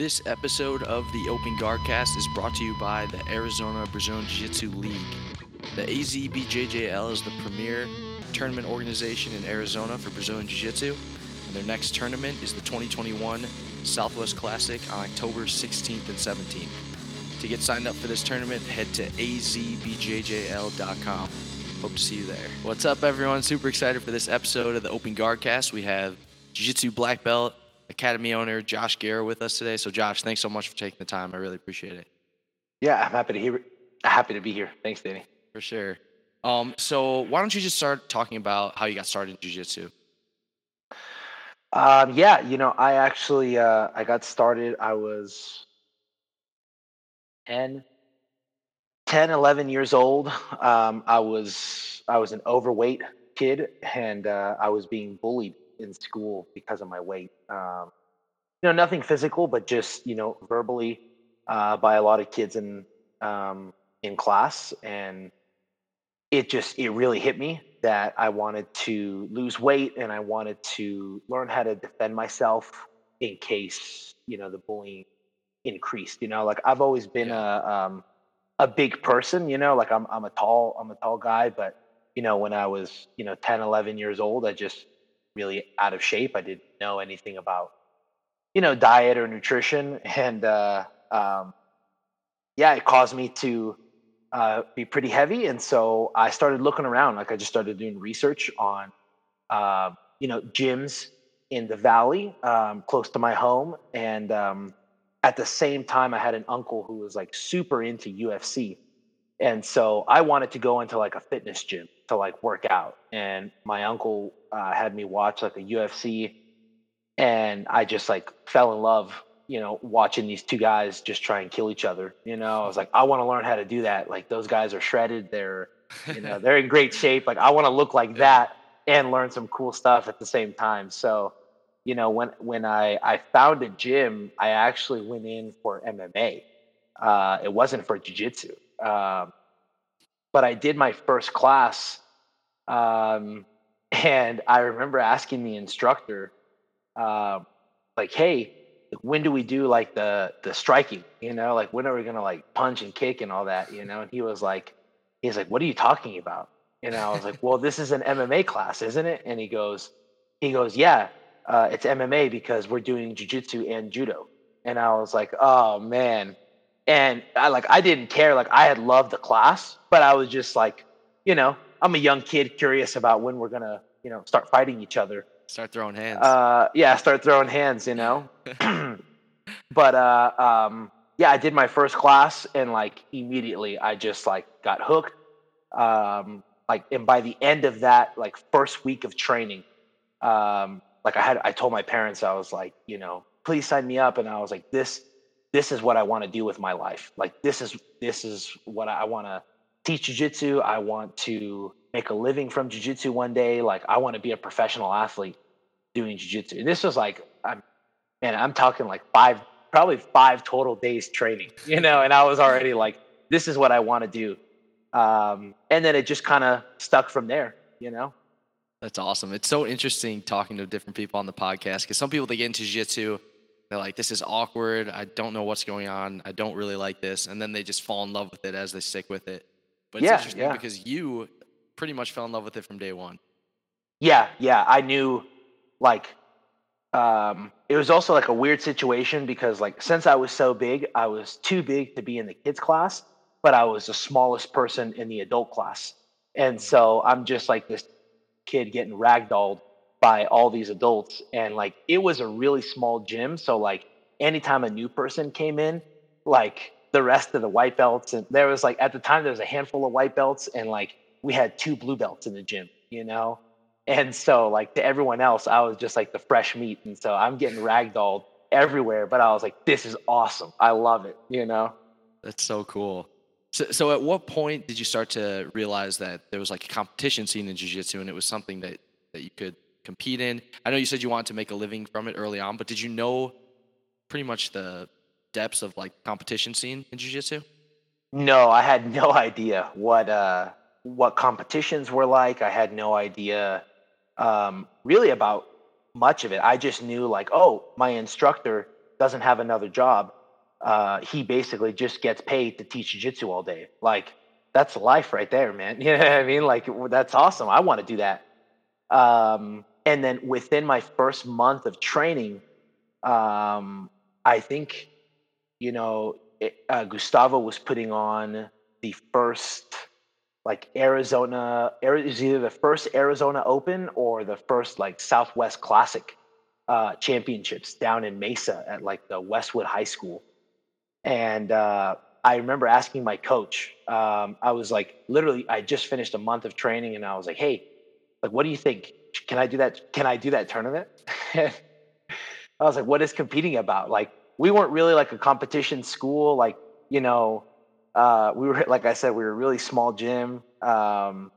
This episode of the Open Guardcast is brought to you by the Arizona Brazilian Jiu Jitsu League. The AZBJJL is the premier tournament organization in Arizona for Brazilian Jiu Jitsu, and their next tournament is the 2021 Southwest Classic on October 16th and 17th. To get signed up for this tournament, head to azbjjl.com. Hope to see you there. What's up, everyone? Super excited for this episode of the Open Guardcast. We have Jiu Jitsu Black Belt Academy owner Josh Guerra with us today. So, Josh, thanks so much for taking the time. I really appreciate it. Yeah, I'm happy to hear. Happy to be here. Thanks, Danny. For sure. Um, so, why don't you just start talking about how you got started in jiu-jitsu? Um, yeah, you know, I actually uh, I got started. I was 10, 10 11 years old. Um, I was I was an overweight kid, and uh, I was being bullied in school because of my weight. Um, you know, nothing physical, but just you know, verbally uh, by a lot of kids in um, in class, and it just it really hit me that I wanted to lose weight and I wanted to learn how to defend myself in case you know the bullying increased. You know, like I've always been yeah. a um, a big person. You know, like I'm I'm a tall I'm a tall guy, but you know when I was you know 10, 11 years old, I just really out of shape. I didn't know anything about, you know, diet or nutrition. And uh, um, yeah, it caused me to uh, be pretty heavy. And so I started looking around. Like I just started doing research on, uh, you know, gyms in the valley um, close to my home. And um, at the same time, I had an uncle who was like super into UFC. And so I wanted to go into like a fitness gym to like work out. And my uncle uh, had me watch like a UFC, and I just like fell in love. You know, watching these two guys just try and kill each other. You know, I was like, I want to learn how to do that. Like those guys are shredded. They're, you know, they're in great shape. Like I want to look like that and learn some cool stuff at the same time. So, you know, when when I I found a gym, I actually went in for MMA. Uh, it wasn't for jujitsu. Um, but I did my first class um, and I remember asking the instructor, uh, like, "Hey, when do we do like the the striking? You know, like when are we gonna like punch and kick and all that? You know?" And he was like, "He's like, what are you talking about?" And I was like, "Well, this is an MMA class, isn't it?" And he goes, "He goes, yeah, uh, it's MMA because we're doing jujitsu and judo." And I was like, "Oh man." And I like I didn't care. Like I had loved the class, but I was just like, you know, I'm a young kid curious about when we're gonna, you know, start fighting each other. Start throwing hands. Uh, yeah, start throwing hands. You know. but uh, um, yeah, I did my first class, and like immediately, I just like got hooked. Um, like, and by the end of that, like first week of training, um, like I had, I told my parents, I was like, you know, please sign me up, and I was like, this, this is what I want to do with my life. Like, this is, this is what I, I want to teach jujitsu. I want to make a living from jujitsu one day. Like I want to be a professional athlete doing jujitsu. This was like, I'm, man, I'm talking like five, probably five total days training, you know, and I was already like, this is what I want to do. Um, and then it just kind of stuck from there, you know? That's awesome. It's so interesting talking to different people on the podcast because some people they get into jiu-jitsu, they're like, "This is awkward. I don't know what's going on. I don't really like this," and then they just fall in love with it as they stick with it. But it's yeah, interesting yeah. because you pretty much fell in love with it from day one. Yeah, yeah. I knew like um it was also like a weird situation because like since I was so big, I was too big to be in the kids class, but I was the smallest person in the adult class. And mm. so I'm just like this kid getting ragdolled by all these adults and like it was a really small gym, so like anytime a new person came in, like the rest of the white belts. And there was like, at the time, there was a handful of white belts, and like we had two blue belts in the gym, you know? And so, like, to everyone else, I was just like the fresh meat. And so I'm getting ragdolled everywhere, but I was like, this is awesome. I love it, you know? That's so cool. So, so at what point did you start to realize that there was like a competition scene in jiu-jitsu and it was something that, that you could compete in? I know you said you wanted to make a living from it early on, but did you know pretty much the depths of like competition scene in jiu-jitsu? No, I had no idea what uh what competitions were like. I had no idea um really about much of it. I just knew like, oh, my instructor doesn't have another job. Uh, he basically just gets paid to teach jiu-jitsu all day. Like that's life right there, man. You know what I mean? Like that's awesome. I want to do that. Um, and then within my first month of training, um, I think, you know, it, uh, Gustavo was putting on the first like Arizona, was either the first Arizona Open or the first like Southwest Classic uh, championships down in Mesa at like the Westwood High School. And uh, I remember asking my coach, um, I was like, literally, I just finished a month of training and I was like, hey, like, what do you think? Can I do that? Can I do that tournament? I was like, what is competing about? Like, we weren't really like a competition school. Like, you know, uh, we were, like I said, we were a really small gym. Um,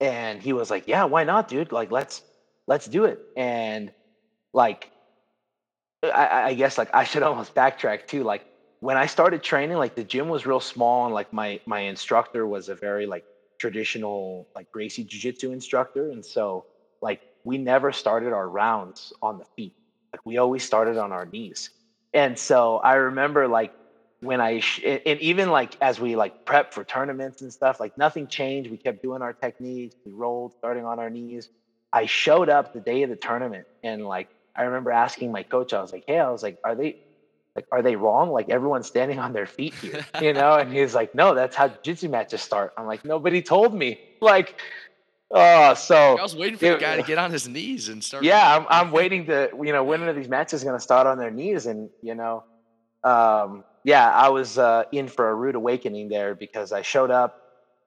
and he was like, yeah, why not, dude? Like, let's, let's do it. And like, I, I guess like I should almost backtrack too. Like when I started training, like the gym was real small, and like my my instructor was a very like traditional like Gracie Jiu Jitsu instructor, and so like we never started our rounds on the feet. Like we always started on our knees, and so I remember like when I sh- and even like as we like prep for tournaments and stuff, like nothing changed. We kept doing our techniques. We rolled starting on our knees. I showed up the day of the tournament, and like I remember asking my coach, I was like, "Hey, I was like, are they like are they wrong like everyone's standing on their feet here you know and he's like no that's how jiu-jitsu matches start i'm like nobody told me like oh so i was waiting for it, the guy to get on his knees and start yeah i'm, I'm waiting to you know when are these matches going to start on their knees and you know um, yeah i was uh, in for a rude awakening there because i showed up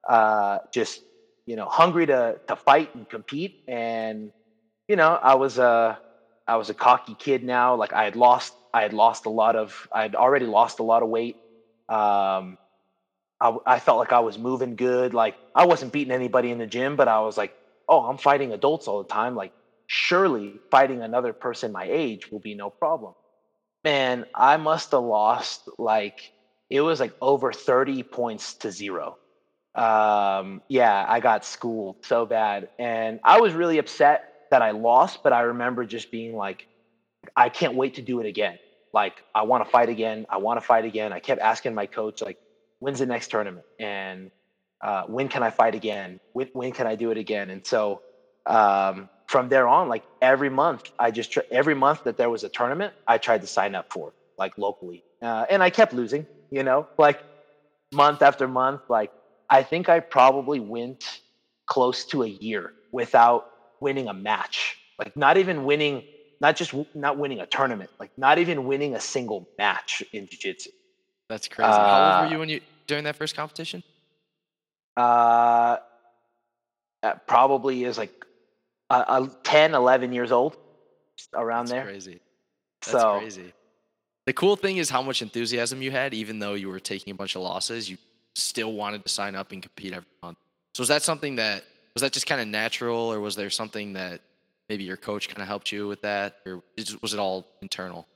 uh, just you know hungry to to fight and compete and you know i was uh I was a cocky kid now. Like I had lost, I had lost a lot of, I had already lost a lot of weight. Um, I, I felt like I was moving good. Like I wasn't beating anybody in the gym, but I was like, oh, I'm fighting adults all the time. Like surely fighting another person my age will be no problem. Man, I must have lost like it was like over 30 points to zero. Um, yeah, I got schooled so bad. And I was really upset that I lost, but I remember just being like, I can't wait to do it again. Like, I want to fight again. I want to fight again. I kept asking my coach, like, when's the next tournament? And uh, when can I fight again? When, when can I do it again? And so um, from there on, like every month, I just, every month that there was a tournament, I tried to sign up for, like locally. Uh, and I kept losing, you know, like month after month. Like, I think I probably went close to a year without winning a match, like not even winning, not just not winning a tournament, like not even winning a single match in jiu-jitsu. That's crazy. Uh, How old were you when you during that first competition? Uh, probably is like uh, uh, 10, 11 years old, around there. That's there. Crazy. That's so, crazy. The cool thing is how much enthusiasm you had, even though you were taking a bunch of losses, you still wanted to sign up and compete every month. So is that something that was that just kind of natural, or was there something that maybe your coach kind of helped you with that, or was it all internal?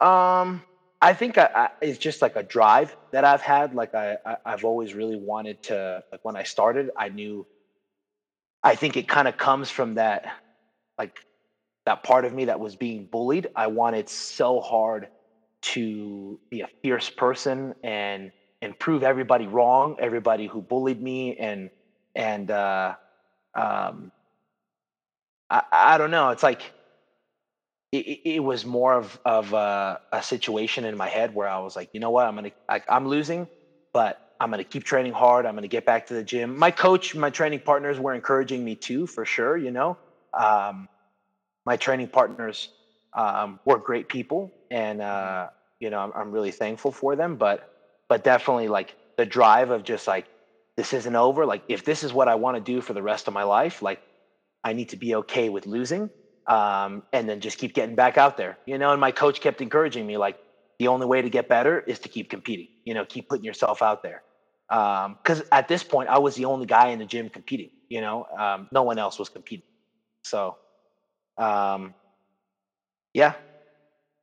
Um, I think I, I, it's just like a drive that I've had. Like I, I, have always really wanted to. Like when I started, I knew. I think it kind of comes from that, like that part of me that was being bullied. I wanted so hard to be a fierce person and and prove everybody wrong, everybody who bullied me, and and uh, um, I, I don't know. It's like it, it was more of of a, a, situation in my head where I was like, you know what, I'm gonna I'm losing, but I'm gonna keep training hard. I'm gonna get back to the gym. My coach, my training partners were encouraging me too, for sure. You know, um, my training partners um, were great people, and uh, you know, I'm, I'm really thankful for them. But but definitely like the drive of just like this isn't over. Like, if this is what I want to do for the rest of my life, like, I need to be okay with losing um, and then just keep getting back out there, you know. And my coach kept encouraging me, like, the only way to get better is to keep competing, you know, keep putting yourself out there. Because um, at this point, I was the only guy in the gym competing, you know, um, no one else was competing. So, um, yeah,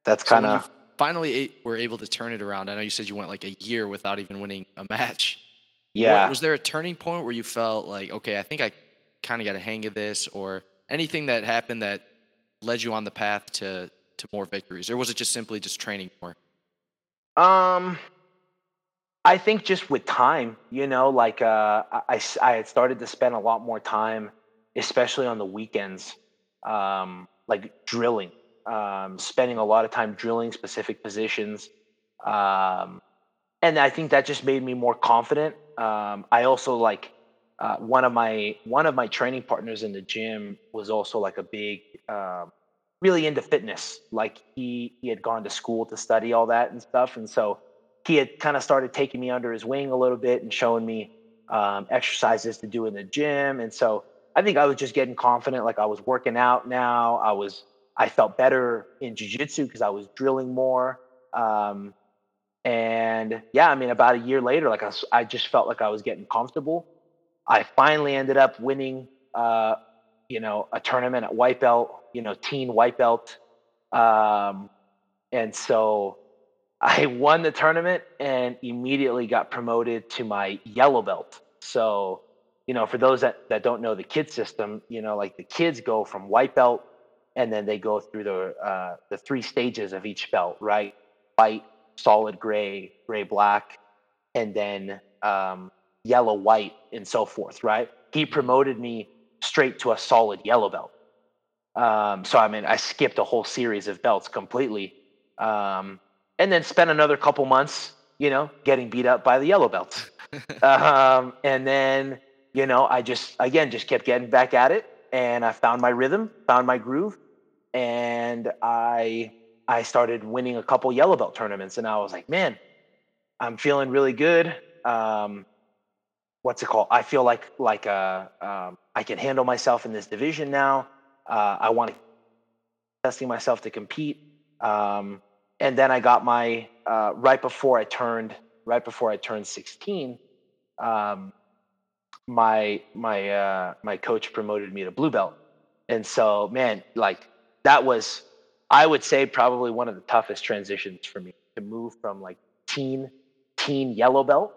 that's kind of. So finally were able to turn it around. I know you said you went like a year without even winning a match. Yeah. What, was there a turning point where you felt like, okay, I think I kind of got a hang of this, or anything that happened that led you on the path to to more victories, or was it just simply just training more? Um, I think just with time, you know, like uh, I, I had started to spend a lot more time, especially on the weekends, um, like drilling, um, spending a lot of time drilling specific positions. Um, and I think that just made me more confident. Um, I also like uh, one of my one of my training partners in the gym was also like a big, um, really into fitness. Like he he had gone to school to study all that and stuff, and so he had kind of started taking me under his wing a little bit and showing me um, exercises to do in the gym. And so I think I was just getting confident. Like I was working out now. I was I felt better in jujitsu because I was drilling more. Um, and yeah, I mean, about a year later, like I, I just felt like I was getting comfortable. I finally ended up winning, uh, you know, a tournament at white belt, you know, teen white belt. Um, and so I won the tournament and immediately got promoted to my yellow belt. So, you know, for those that, that don't know the kid system, you know, like the kids go from white belt and then they go through the uh, the three stages of each belt, right? White, solid gray, gray black, and then um, yellow white and so forth, right? He promoted me straight to a solid yellow belt. Um, so I mean, I skipped a whole series of belts completely, um, and then spent another couple months, you know, getting beat up by the yellow belts. um, and then, you know, I just again just kept getting back at it, and I found my rhythm, found my groove, and I I started winning a couple yellow belt tournaments, and I was like, man, I'm feeling really good. Um, what's it called? I feel like like uh, um, I can handle myself in this division now. Uh, I want to testing myself to compete. Um, and then I got my uh, right before I turned right before I turned 16. Um, my my uh, my coach promoted me to blue belt, and so man, like that was I would say probably one of the toughest transitions for me to move from like teen teen yellow belt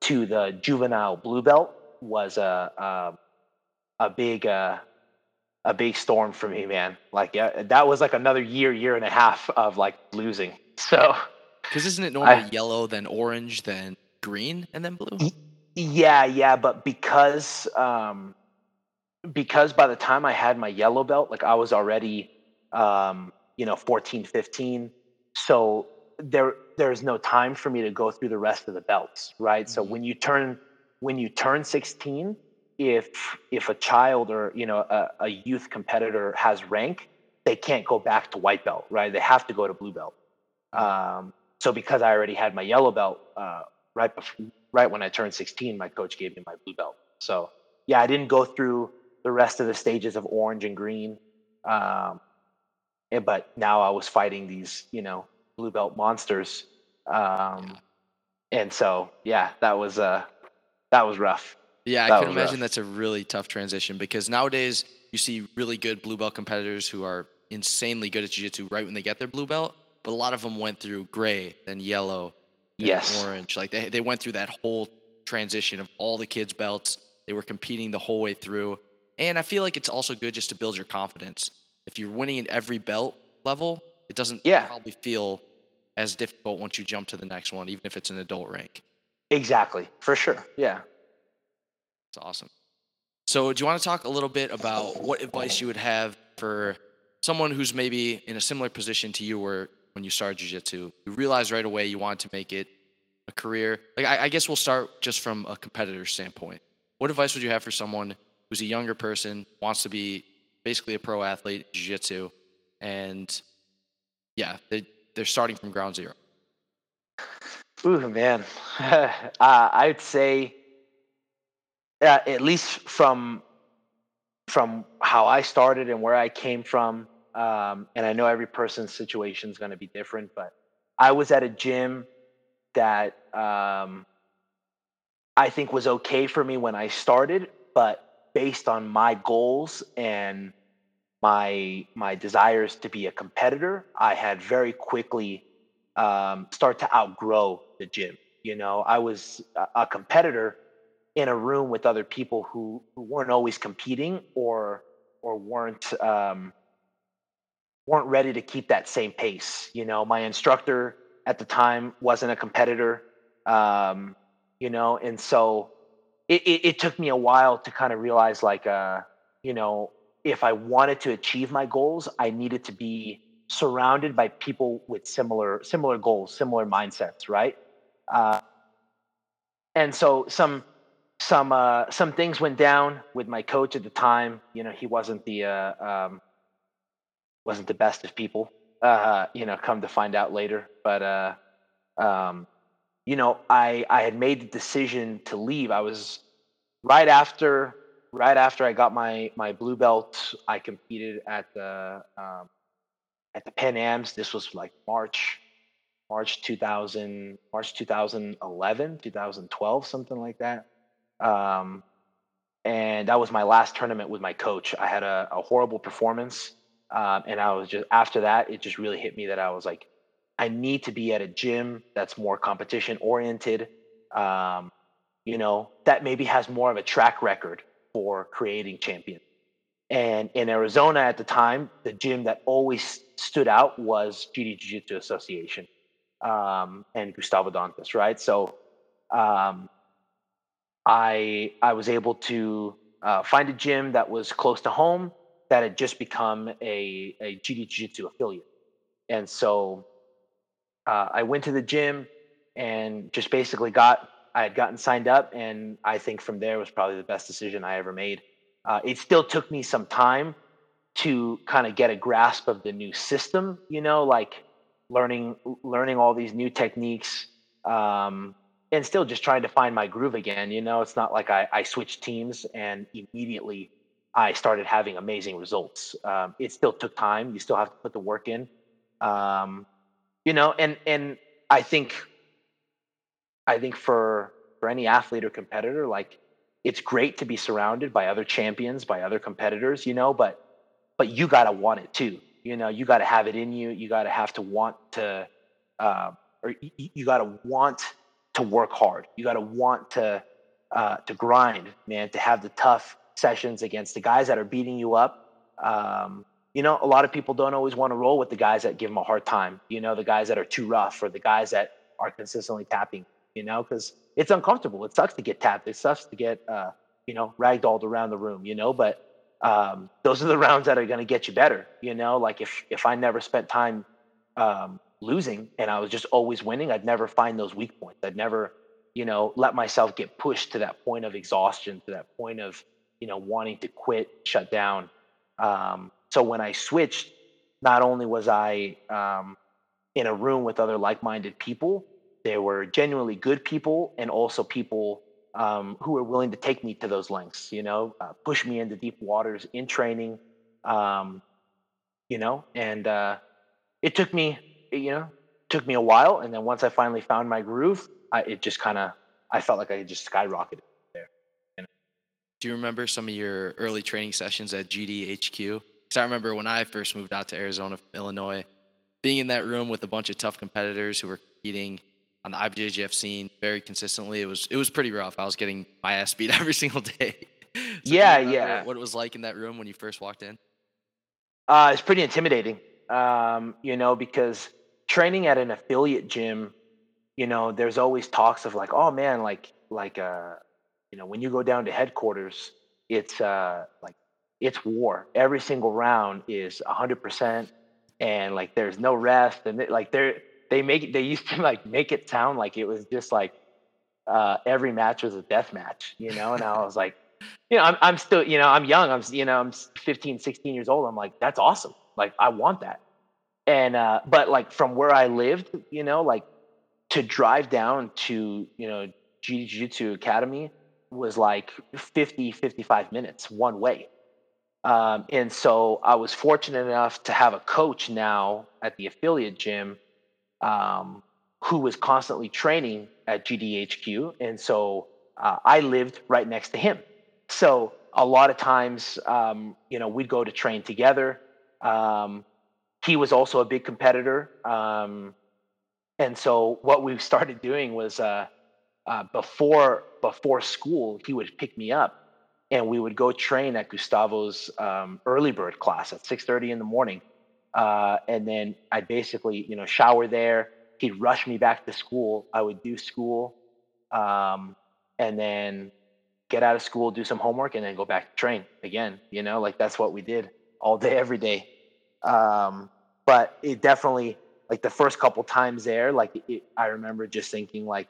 to the juvenile blue belt was a a, a big uh, a big storm for me, man. Like yeah, that was like another year, year and a half of like losing. So because isn't it normally I, yellow, then orange, then green, and then blue? Yeah, yeah, but because um, because by the time I had my yellow belt, like I was already um, you know 14 15 so there there's no time for me to go through the rest of the belts right mm-hmm. so when you turn when you turn 16 if if a child or you know a, a, youth competitor has rank they can't go back to white belt right they have to go to blue belt um, so because i already had my yellow belt uh, right before, right when i turned 16 my coach gave me my blue belt so yeah i didn't go through the rest of the stages of orange and green um, and, but now I was fighting these, you know, blue belt monsters. Um, and so, yeah, that was, uh, that was rough. Yeah, I can imagine rough. that's a really tough transition because nowadays you see really good blue belt competitors who are insanely good at jiu-jitsu right when they get their blue belt, but a lot of them went through gray, then yellow, then yes. orange. Like they they went through that whole transition of all the kids belts. They were competing the whole way through. And I feel like it's also good just to build your confidence if you're winning at every belt level, it doesn't yeah. probably feel as difficult once you jump to the next one, even if it's an adult rank. Exactly, for sure. Yeah. It's awesome. So, do you want to talk a little bit about what advice you would have for someone who's maybe in a similar position to you, where when you started jiu-jitsu, you realized right away you wanted to make it a career? Like, I, I guess we'll start just from a competitor standpoint. What advice would you have for someone who's a younger person, wants to be basically a pro athlete, jiu-jitsu, and yeah, they they're starting from ground zero. Ooh, man, uh, I'd say uh, at least from from how I started and where I came from, um, and I know every person's situation is going to be different, but I was at a gym that um, I think was okay for me when I started, but based on my goals and my my desires to be a competitor, I had very quickly um, start to outgrow the gym. You know, I was a competitor in a room with other people who, who weren't always competing or or weren't um, weren't ready to keep that same pace. You know, my instructor at the time wasn't a competitor, um, you know, and so it, it, it, took me a while to kind of realize, like, uh, you know, if I wanted to achieve my goals, I needed to be surrounded by people with similar similar goals, similar mindsets, right? Uh, and so some some uh, some things went down with my coach at the time. You know, he wasn't the uh, um, wasn't the best of people. Uh, you know, come to find out later. But uh, um, you know, I I had made the decision to leave. I was right after right after I got my my blue belt. I competed at the um, at the Pan Am's. This was like March March 2000 March 2011 2012 something like that um, and that was my last tournament with my coach. I had a, a horrible performance. Um, and I was just, after that, it just really hit me that I was like, I need to be at a gym that's more competition oriented, um, you know, that maybe has more of a track record for creating champions. And in Arizona at the time, the gym that always stood out was GD Jiu Jitsu Association um, and Gustavo Dantas, right? So um, I I was able to uh, find a gym that was close to home that had just become a a GD Jiu-Jitsu affiliate, and so uh, I went to the gym and just basically got I had gotten signed up, and I think from there was probably the best decision I ever made. Uh, it still took me some time to kind of get a grasp of the new system, you know, like learning learning all these new techniques. Um, and still just trying to find my groove again. You know, it's not like I, I switched teams and immediately I started having amazing results. Um, it still took time. You still have to put the work in. Um, you know, and and I think I think for for any athlete or competitor, like it's great to be surrounded by other champions, by other competitors, you know, but but you gotta want it too. You know, you gotta have it in you. You gotta have to want to, uh, or you, you gotta want to work hard. You got to want to uh, to grind, man. To have the tough sessions against the guys that are beating you up. Um, you know, a lot of people don't always want to roll with the guys that give them a hard time. You know, the guys that are too rough or the guys that are consistently tapping. You know, because it's uncomfortable. It sucks to get tapped. It sucks to get uh, you know ragdolled around the room. You know, but um, those are the rounds that are going to get you better. You know, like if if I never spent time um, losing and I was just always winning, I'd never find those weak points. I'd never, you know, let myself get pushed to that point of exhaustion, to that point of, you know, wanting to quit, shut down. Um, so when I switched, not only was I um, in a room with other like-minded people, they were genuinely good people and also people um, who were willing to take me to those lengths, you know, uh, push me into deep waters in training, um, you know, and uh, it took me you know, took me a while, and then once I finally found my groove, I, it just kind of I felt like I just skyrocketed there. Do you remember some of your early training sessions at GDHQ? Because I remember when I first moved out to Arizona from Illinois, being in that room with a bunch of tough competitors who were competing on the IBJJF scene very consistently. It was it was pretty rough. I was getting my ass beat every single day. so yeah, yeah. What it was like in that room when you first walked in? Uh, it's pretty intimidating. Um, you know, because training at an affiliate gym, you know, there's always talks of like, oh man, like like uh, you know, when you go down to headquarters, it's uh like it's war. Every single round is a hundred percent, and like there's no rest, and it, like they're they make they used to like make it sound like it was just like uh, every match was a death match, you know. And I was like, you know, I'm I'm still, you know, I'm young. I'm you know, I'm 15, 16 years old. I'm like, that's awesome. Like I want that and uh but like from where i lived you know like to drive down to you know jiu-jitsu academy was like 50 55 minutes one way. Um, and so i was fortunate enough to have a coach now at the affiliate gym um, who was constantly training at gdhq and so uh, i lived right next to him. So a lot of times um, you know we'd go to train together um, he was also a big competitor. Um, and so what we started doing was uh, uh, before before school, he would pick me up, and we would go train at Gustavo's um, early bird class at six thirty in the morning. Uh, and then I'd basically, you know, shower there. He'd rush me back to school. I would do school, um, and then get out of school, do some homework, and then go back to train again. You know, like that's what we did all day, every day. Um, but it definitely, like the first couple times there, like it, I remember just thinking, like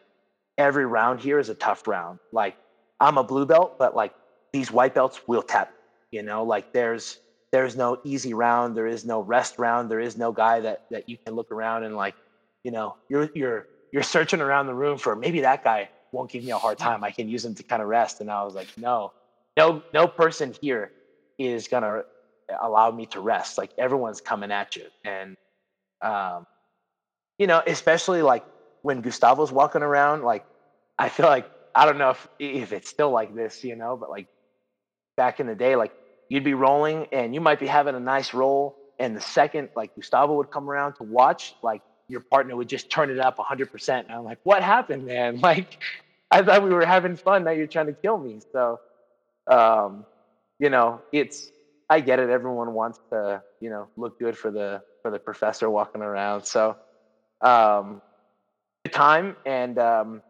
every round here is a tough round. Like I'm a blue belt, but like these white belts will tap. You know, like there's there's no easy round, there is no rest round, there is no guy that that you can look around and like, you know, you're you're you're searching around the room for maybe that guy won't give me a hard time. I can use him to kind of rest. And I was like, no, no, no person here is gonna allow me to rest. Like everyone's coming at you. And um, you know, especially like when Gustavo's walking around, like I feel like I don't know if if it's still like this, you know, but like back in the day, like you'd be rolling and you might be having a nice roll. And the second like Gustavo would come around to watch, like your partner would just turn it up 100%. And I'm like, what happened, man? Like, I thought we were having fun. Now you're trying to kill me. So, um, you know, it's, I get it. Everyone wants to, you know, look good for the, for the professor walking around. So, um, the time and, um,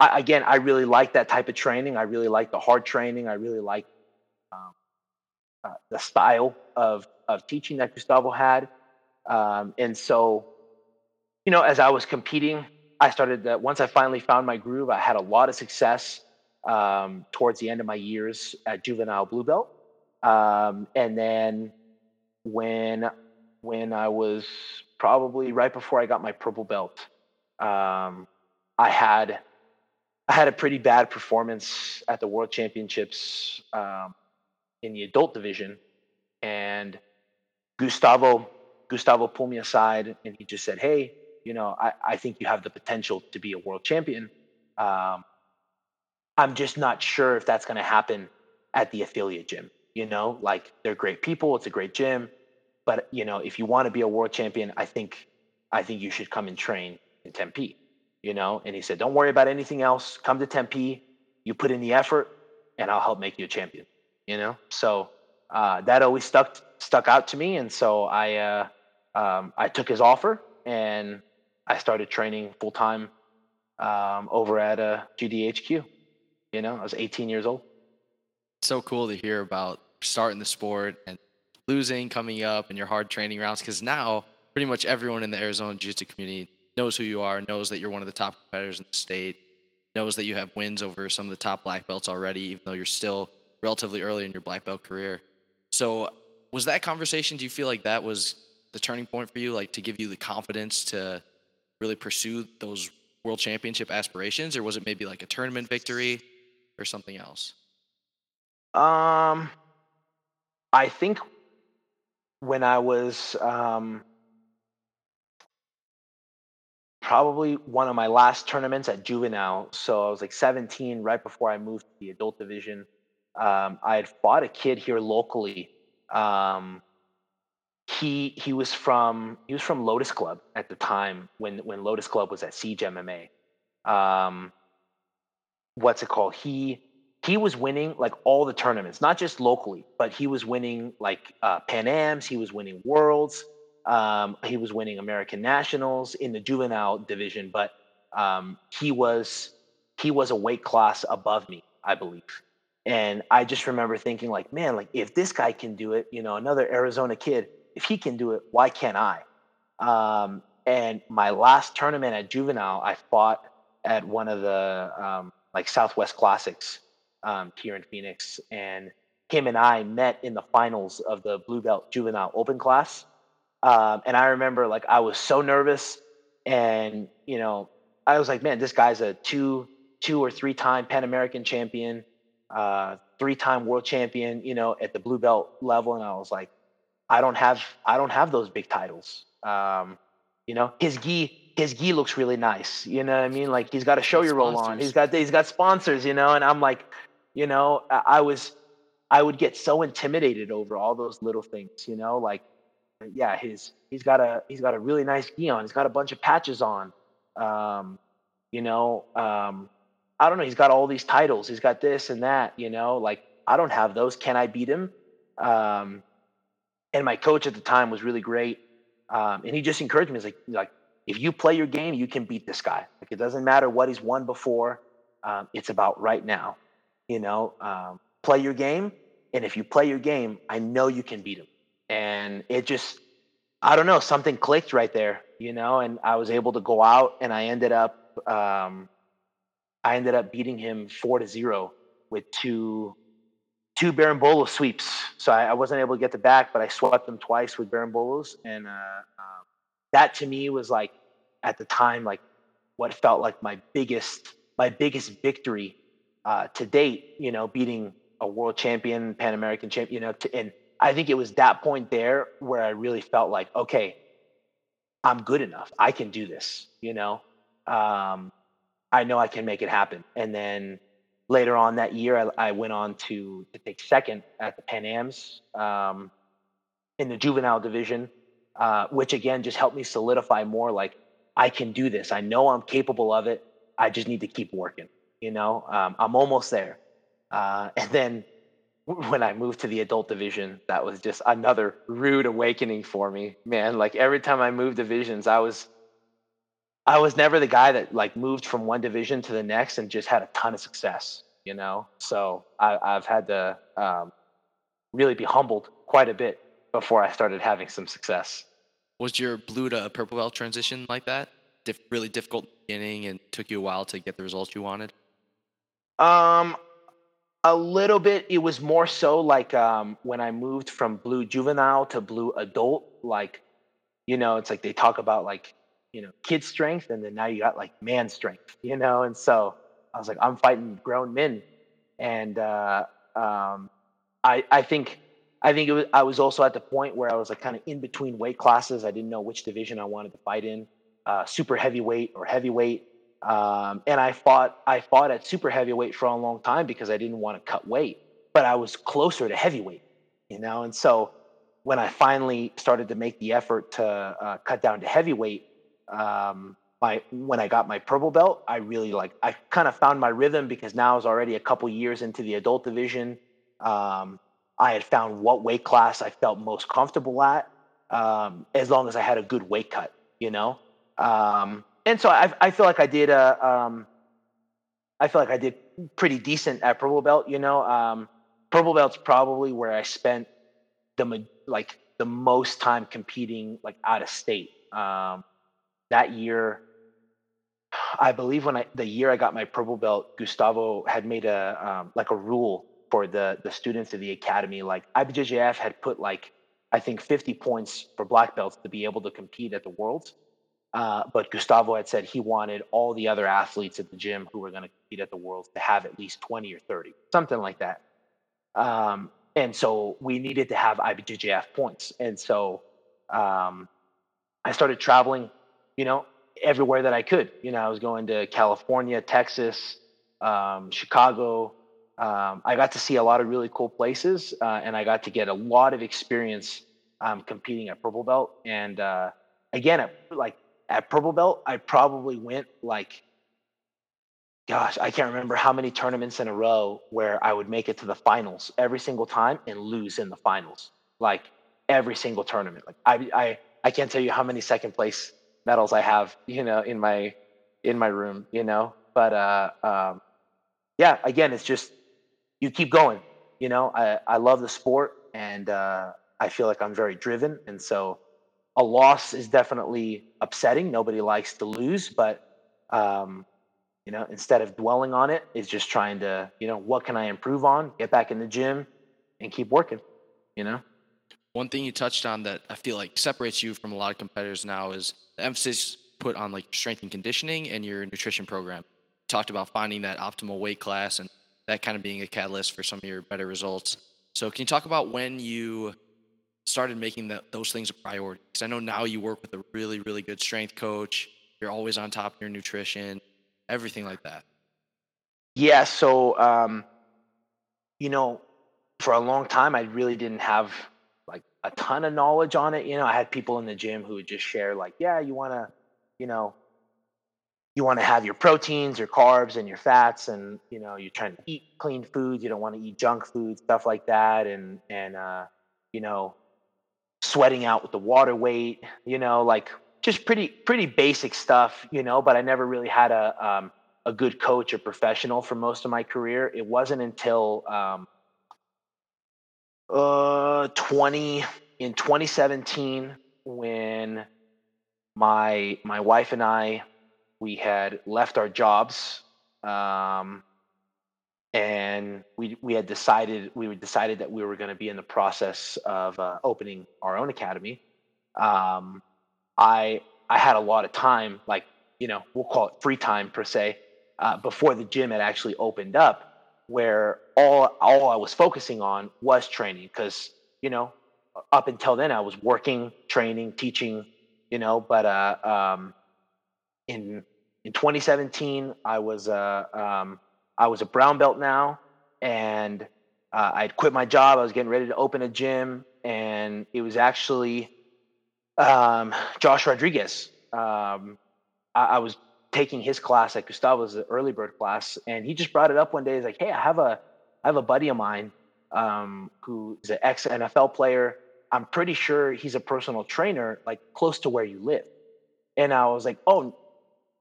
I, again, I really like that type of training. I really like the hard training. I really like um, uh, the style of of teaching that Gustavo had. Um, and so, you know, as I was competing, I started that once I finally found my groove, I had a lot of success um, towards the end of my years at juvenile blue belt. Um, and then when when I was probably right before I got my purple belt, um, I had I had a pretty bad performance at the World Championships um, in the adult division, and Gustavo Gustavo pulled me aside and he just said, "Hey, you know, I, I think you have the potential to be a world champion. Um, I'm just not sure if that's going to happen at the affiliate gym. You know, like they're great people, it's a great gym, but you know, if you want to be a world champion, I think I think you should come and train in Tempe. You know, and he said, "Don't worry about anything else. Come to Tempe. You put in the effort, and I'll help make you a champion." You know, so uh, that always stuck stuck out to me, and so I uh, um, I took his offer and I started training full time um, over at uh, GDHQ. You know, I was 18 years old. So cool to hear about starting the sport and losing, coming up, and your hard training rounds. Because now, pretty much everyone in the Arizona Jiu-Jitsu community knows who you are, knows that you're one of the top competitors in the state, knows that you have wins over some of the top black belts already, even though you're still relatively early in your black belt career. So, was that conversation? Do you feel like that was the turning point for you, like to give you the confidence to really pursue those world championship aspirations, or was it maybe like a tournament victory or something else? Um, I think when I was um, probably one of my last tournaments at juvenile, so I was like 17, right before I moved to the adult division. Um, I had fought a kid here locally. Um, he he was from he was from Lotus Club at the time when when Lotus Club was at Siege MMA. Um, what's it called? He he was winning like all the tournaments, not just locally, but he was winning like uh, Pan Am's. He was winning Worlds. Um, he was winning American Nationals in the juvenile division, but um, he was he was a weight class above me, I believe. And I just remember thinking, like, man, like if this guy can do it, you know, another Arizona kid, if he can do it, why can't I? Um, and my last tournament at juvenile, I fought at one of the um, like Southwest Classics um, here in Phoenix, and him and I met in the finals of the Blue Belt Juvenile Open class. Um, and I remember like I was so nervous, and you know, I was like, man, this guy's a two, two or three time Pan American champion, uh, three time world champion, you know, at the blue belt level, and I was like, I don't have, I don't have those big titles. Um, you know, his gi, his gi looks really nice. You know what I mean? Like he's got a Shoyoroll on. He's got, he's got sponsors. You know, and I'm like, you know, I, was, I would get so intimidated over all those little things. You know, like yeah, his he's got a he's got a really nice gi on. He's got a bunch of patches on. Um, you know, um, I don't know. He's got all these titles. He's got this and that. You know, like I don't have those. Can I beat him? Um, and my coach at the time was really great. Um, and he just encouraged me. He's like, like, if you play your game, you can beat this guy. Like, it doesn't matter what he's won before. Um, it's about right now. You know, um, play your game. And if you play your game, I know you can beat him. And it just, I don't know, something clicked right there, you know, and I was able to go out and I ended up, um, I ended up beating him four to zero with two two berimbolo sweeps. So I, I, wasn't able to get the back, but I swept them twice with berimbolos, and uh, um, that to me was like at the time like what felt like my biggest my biggest victory uh, to date. You know, beating a world champion, Pan American champion. You know, to, and I think it was that point there where I really felt like, okay, I'm good enough. I can do this. You know, um, I know I can make it happen. And then later on that year, I, I went on to, to take second at the Pan Ams um, in the juvenile division, uh, which again just helped me solidify more like I can do this. I know I'm capable of it. I just need to keep working. You know, um, I'm almost there. Uh, and then when I moved to the adult division, that was just another rude awakening for me, man. Like every time I moved divisions, I was I was never the guy that like moved from one division to the next and just had a ton of success, you know. So I, have had to um, really be humbled quite a bit before I started having some success. Was your blue to purple belt transition like that? Dif- really difficult beginning and took you a while to get the results you wanted? Um, a little bit. It was more so like um, when I moved from blue juvenile to blue adult. Like, you know, it's like they talk about like you know, kid strength, and then now you got like man strength, you know. And so I was like, I'm fighting grown men, and uh, um, I I think I think it was I was also at the point where I was like kind of in between weight classes. I didn't know which division I wanted to fight in, uh, super heavyweight or heavyweight. Um, and I fought I fought at super heavyweight for a long time because I didn't want to cut weight, but I was closer to heavyweight, you know. And so when I finally started to make the effort to uh, cut down to heavyweight, um, my when I got my purple belt, I really like I kind of found my rhythm because now I was already a couple years into the adult division. Um, I had found what weight class I felt most comfortable at, um, as long as I had a good weight cut, you know. Um, and so I, I feel like I did a, um, I feel like I did pretty decent at purple belt, you know. Um, purple belt's probably where I spent the like the most time competing like out of state. Um, that year, I believe when I the year I got my purple belt, Gustavo had made a um, like a rule for the the students of the academy. Like IBJJF had put like I think 50 points for black belts to be able to compete at the worlds. Uh, but Gustavo had said he wanted all the other athletes at the gym who were going to compete at the worlds to have at least 20 or 30, something like that. Um, and so we needed to have IBJJF points. And so um, I started traveling you know, everywhere that I could. You know, I was going to California, Texas, um, Chicago. Um, I got to see a lot of really cool places, uh, and I got to get a lot of experience um, competing at purple belt. And uh, again, like at purple belt, I probably went like, gosh, I can't remember how many tournaments in a row where I would make it to the finals every single time and lose in the finals, like every single tournament. Like I, I, I can't tell you how many second place medals I have, you know, in my in my room, you know. But uh, um, yeah, again, it's just you keep going. You know, I I love the sport, and uh, I feel like I'm very driven, and so a loss is definitely upsetting. Nobody likes to lose, but um, you know, instead of dwelling on it, is just trying to, you know, what can I improve on? Get back in the gym and keep working. You know. One thing you touched on that I feel like separates you from a lot of competitors now is the emphasis put on like strength and conditioning and your nutrition program. You talked about finding that optimal weight class and that kind of being a catalyst for some of your better results. So, can you talk about when you started making that, those things a priority? Because I know now you work with a really, really good strength coach. You're always on top of your nutrition, everything like that. Yeah. So, um, you know, for a long time, I really didn't have like a ton of knowledge on it. You know, I had people in the gym who would just share like, yeah, you want to, you know, you want to have your proteins, your carbs, and your fats, and you know, you're trying to eat clean foods. You don't want to eat junk food, stuff like that. And and uh, you know, sweating out with the water weight, you know, like just pretty pretty basic stuff, you know. But I never really had a um, a good coach or professional for most of my career. It wasn't until um, uh, 20 in 2017 when my my wife and I we had left our jobs um, and we we had decided we decided that we were going to be in the process of uh, opening our own academy. Um, I I had a lot of time, like you know, we'll call it free time per se, uh, before the gym had actually opened up, where all all I was focusing on was training because you know, up until then I was working, training, teaching, you know, but uh, um, in in 2017 I was uh, um, I was a brown belt now, and uh, I'd quit my job. I was getting ready to open a gym, and it was actually um, Josh Rodriguez. Um, I, I, was taking his class at Gustavo's the early bird class, and he just brought it up one day. He's like, "Hey, I have a I have a buddy of mine um, who is an ex NFL player. I'm pretty sure he's a personal trainer, like close to where you live." And I was like, "Oh,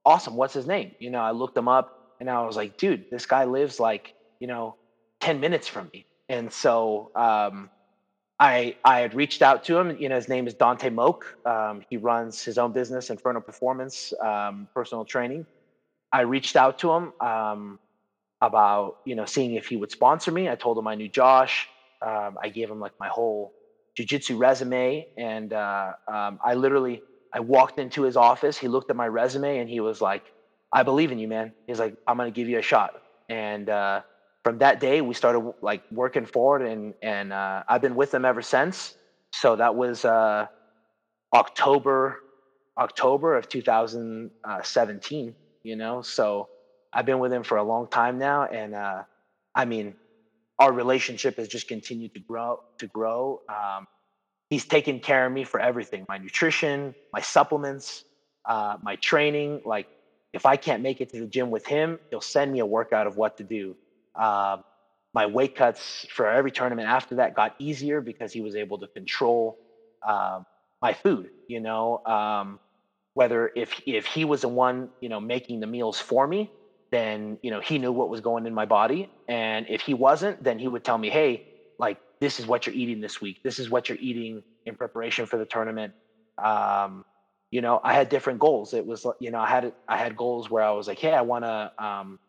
awesome! What's his name?" You know, I looked him up and I was like, dude, this guy lives like, you know, 10 minutes from me. And so um, I I had reached out to him. You know, his name is Dante Moak. Um, he runs his own business, Inferno Performance, um, personal training. I reached out to him um, about you know seeing if he would sponsor me. I told him I knew Josh. Um, I gave him like my whole jujitsu resume, and uh, um, I literally I walked into his office. He looked at my resume, and he was like, I believe in you, man. He's like, I'm gonna give you a shot. And uh, from that day, we started like working forward, and and uh, I've been with them ever since. So that was uh, October, October of 2017. You know, so I've been with him for a long time now, and uh, I mean, our relationship has just continued to grow. To grow. Um, he's taken care of me for everything: my nutrition, my supplements, uh, my training, like if I can't make it to the gym with him, he'll send me a workout of what to do. Uh, my weight cuts for every tournament after that got easier because he was able to control uh, my food. You know, um, whether if if he was the one you know making the meals for me, then you know he knew what was going in my body, and if he wasn't, then he would tell me, hey, like this is what you're eating this week. This is what you're eating in preparation for the tournament. Um, you know, I had different goals. It was, you know, I had I had goals where I was like, hey, I want to, um,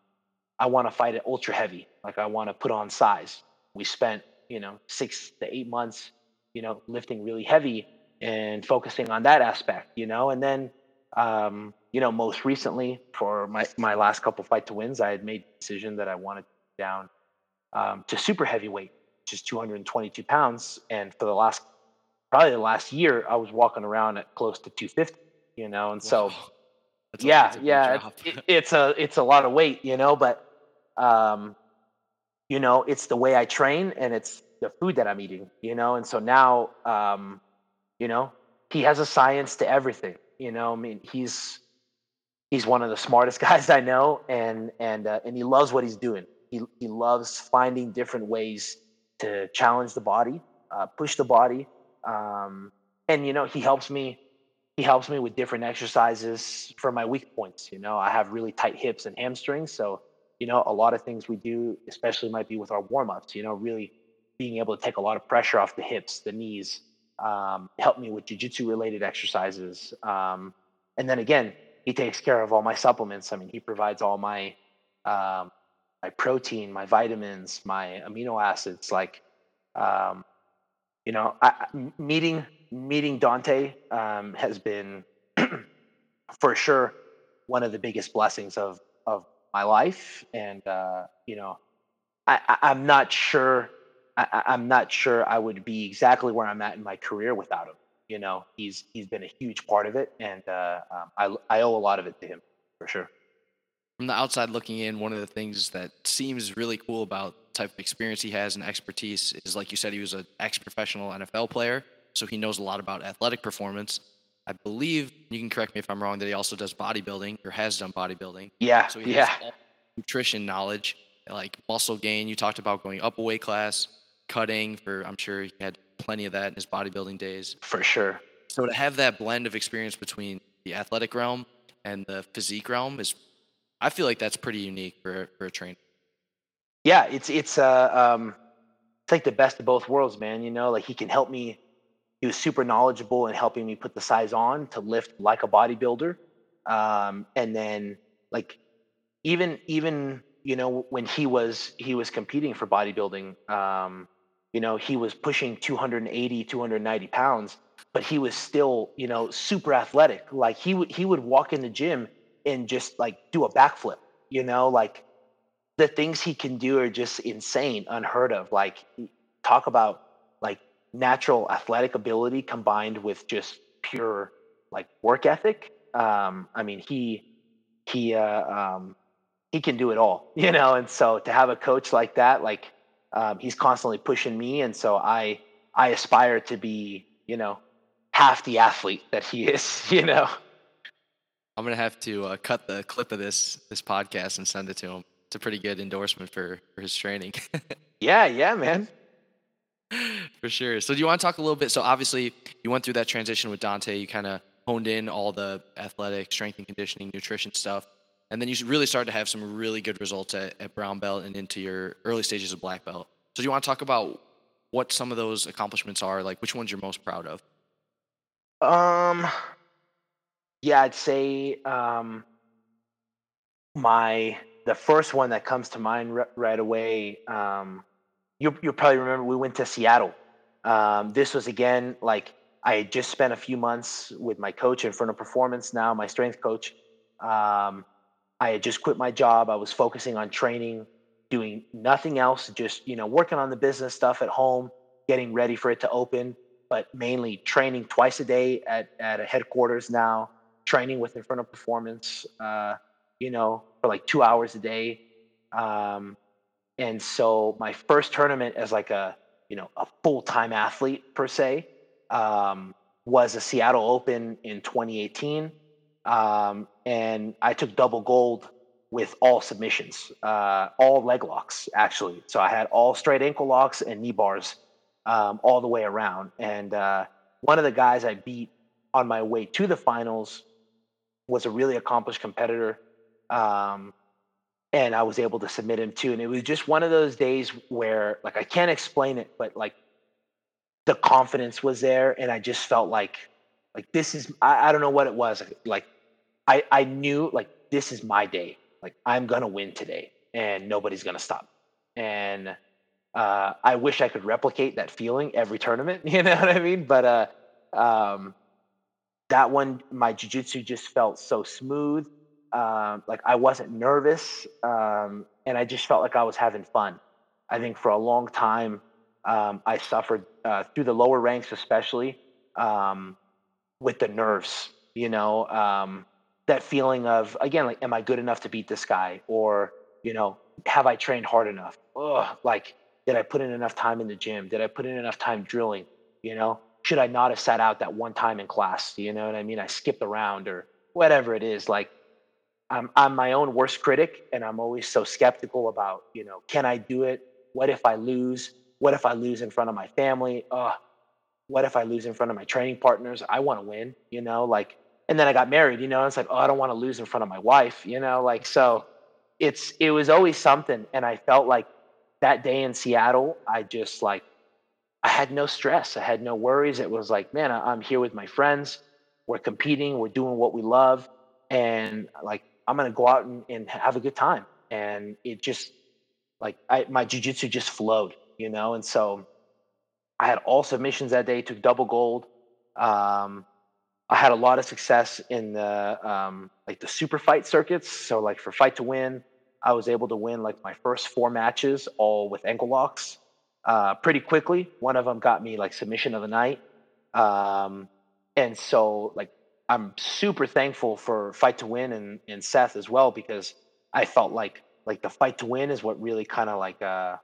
I want to fight at ultra heavy. Like I want to put on size. We spent, you know, six to eight months, you know, lifting really heavy and focusing on that aspect, you know, and then, um, you know, most recently for my my last couple fight to wins, I had made the decision that I wanted down um, to super heavyweight, which is 222 pounds, and for the last probably the last year I was walking around at close to 250, you know, and so that's yeah, yeah, it, it's a it's a lot of weight, you know, but um, you know, it's the way I train and it's the food that I'm eating, you know, and so now, um, you know, he has a science to everything, you know. I mean, he's he's one of the smartest guys I know, and and uh, and he loves what he's doing. He he loves finding different ways to challenge the body, uh, push the body, um, and you know, he helps me. He helps me with different exercises for my weak points. You know, I have really tight hips and hamstrings, so you know, a lot of things we do, especially might be with our warm ups. You know, really being able to take a lot of pressure off the hips, the knees. Um, help me with jujitsu related exercises. Um, and then again, he takes care of all my supplements. I mean, he provides all my um, my protein, my vitamins, my amino acids. Like, um, you know, I, meeting meeting Dante um, has been for sure one of the biggest blessings of of my life, and uh, you know, I, am not sure. I, I'm not sure I would be exactly where I'm at in my career without him. You know, he's he's been a huge part of it, and uh, um, I I owe a lot of it to him for sure from the outside looking in, one of the things that seems really cool about type of experience he has and expertise is, like you said, he was an ex-professional NFL player, so he knows a lot about athletic performance. I believe you can correct me if I'm wrong that he also does bodybuilding or has done bodybuilding. Yeah, so he yeah. nutrition knowledge, like muscle gain. You talked about going up a weight class, cutting. For I'm sure he had plenty of that in his bodybuilding days. For sure. So to have that blend of experience between the athletic realm and the physique realm is, I feel like that's pretty unique for for a trainer. Yeah, it's it's uh um, it's like the best of both worlds, man. You know, like he can help me. He was super knowledgeable in helping me put the size on to lift like a bodybuilder, um, and then like even even you know when he was he was competing for bodybuilding um, you know he was pushing 280 290 pounds but he was still you know super athletic like he would he would walk in the gym and just like do a backflip you know like the things he can do are just insane unheard of like talk about like natural athletic ability combined with just pure like work ethic um i mean he he uh um he can do it all, you know. And so to have a coach like that, like um, he's constantly pushing me, and so I I aspire to be, you know, half the athlete that he is, you know. I'm gonna have to uh, cut the clip of this this podcast and send it to him. It's a pretty good endorsement for for his training. yeah, yeah, man. For sure. So do you want to talk a little bit? So obviously you went through that transition with Dante. You kind of honed in all the athletic, strength and conditioning, nutrition stuff and then you really started to have some really good results at, at brown belt and into your early stages of black belt. So do you want to talk about what some of those accomplishments are? Like which ones you're most proud of? Um, yeah, I'd say um, my the first one that comes to mind r- right away. Um, you you probably remember we went to Seattle. Um, this was again like I had just spent a few months with my coach Inferno Performance. Now my strength coach. Um, I had just quit my job. I was focusing on training, doing nothing else, just, you know, working on the business stuff at home, getting ready for it to open, but mainly training twice a day at, at a headquarters now, training with Inferno Performance, uh, you know, for like two hours a day. Um, and so my first tournament as like a, you know, a full-time athlete per se, um, was a Seattle Open in 2018 um, and I took double gold with all submissions, uh, all leg locks actually. So I had all straight ankle locks and knee bars um, all the way around. And uh, one of the guys I beat on my way to the finals was a really accomplished competitor. Um, and I was able to submit him too. And it was just one of those days where, like, I can't explain it, but like the confidence was there, and I just felt like like this is I, I don't know what it was. Like I I knew like this is my day. Like I'm gonna win today, and nobody's gonna stop. And uh, I wish I could replicate that feeling every tournament. You know what I mean? But uh, um, that one, my jujitsu just felt so smooth. Um, like I wasn't nervous, um, and I just felt like I was having fun. I think for a long time, um, I suffered uh, through the lower ranks, especially. Um, with the nerves, you know, um, that feeling of again, like, am I good enough to beat this guy, or you know, have I trained hard enough? Ugh, like, did I put in enough time in the gym? Did I put in enough time drilling? You know, should I not have sat out that one time in class? You know what I mean? I skipped around or whatever it is. Like, I'm I'm my own worst critic, and I'm always so skeptical about you know, can I do it? What if I lose? What if I lose in front of my family? Ugh, what if I lose in front of my training partners? I want to win, you know, like, and then I got married, you know, it's like, oh, I don't want to lose in front of my wife, you know, like, so it's, it was always something. And I felt like that day in Seattle, I just like, I had no stress. I had no worries. It was like, man, I'm here with my friends. We're competing. We're doing what we love. And like, I'm going to go out and, and have a good time. And it just, like, I, my jujitsu just flowed, you know? And so I had all submissions that day, took double gold. Um, I had a lot of success in the um, like the super fight circuits. So like for fight to win, I was able to win like my first four matches all with ankle locks uh, pretty quickly. One of them got me like submission of the night, um, and so like I'm super thankful for fight to win and, and Seth as well because I felt like like the fight to win is what really kind of like uh,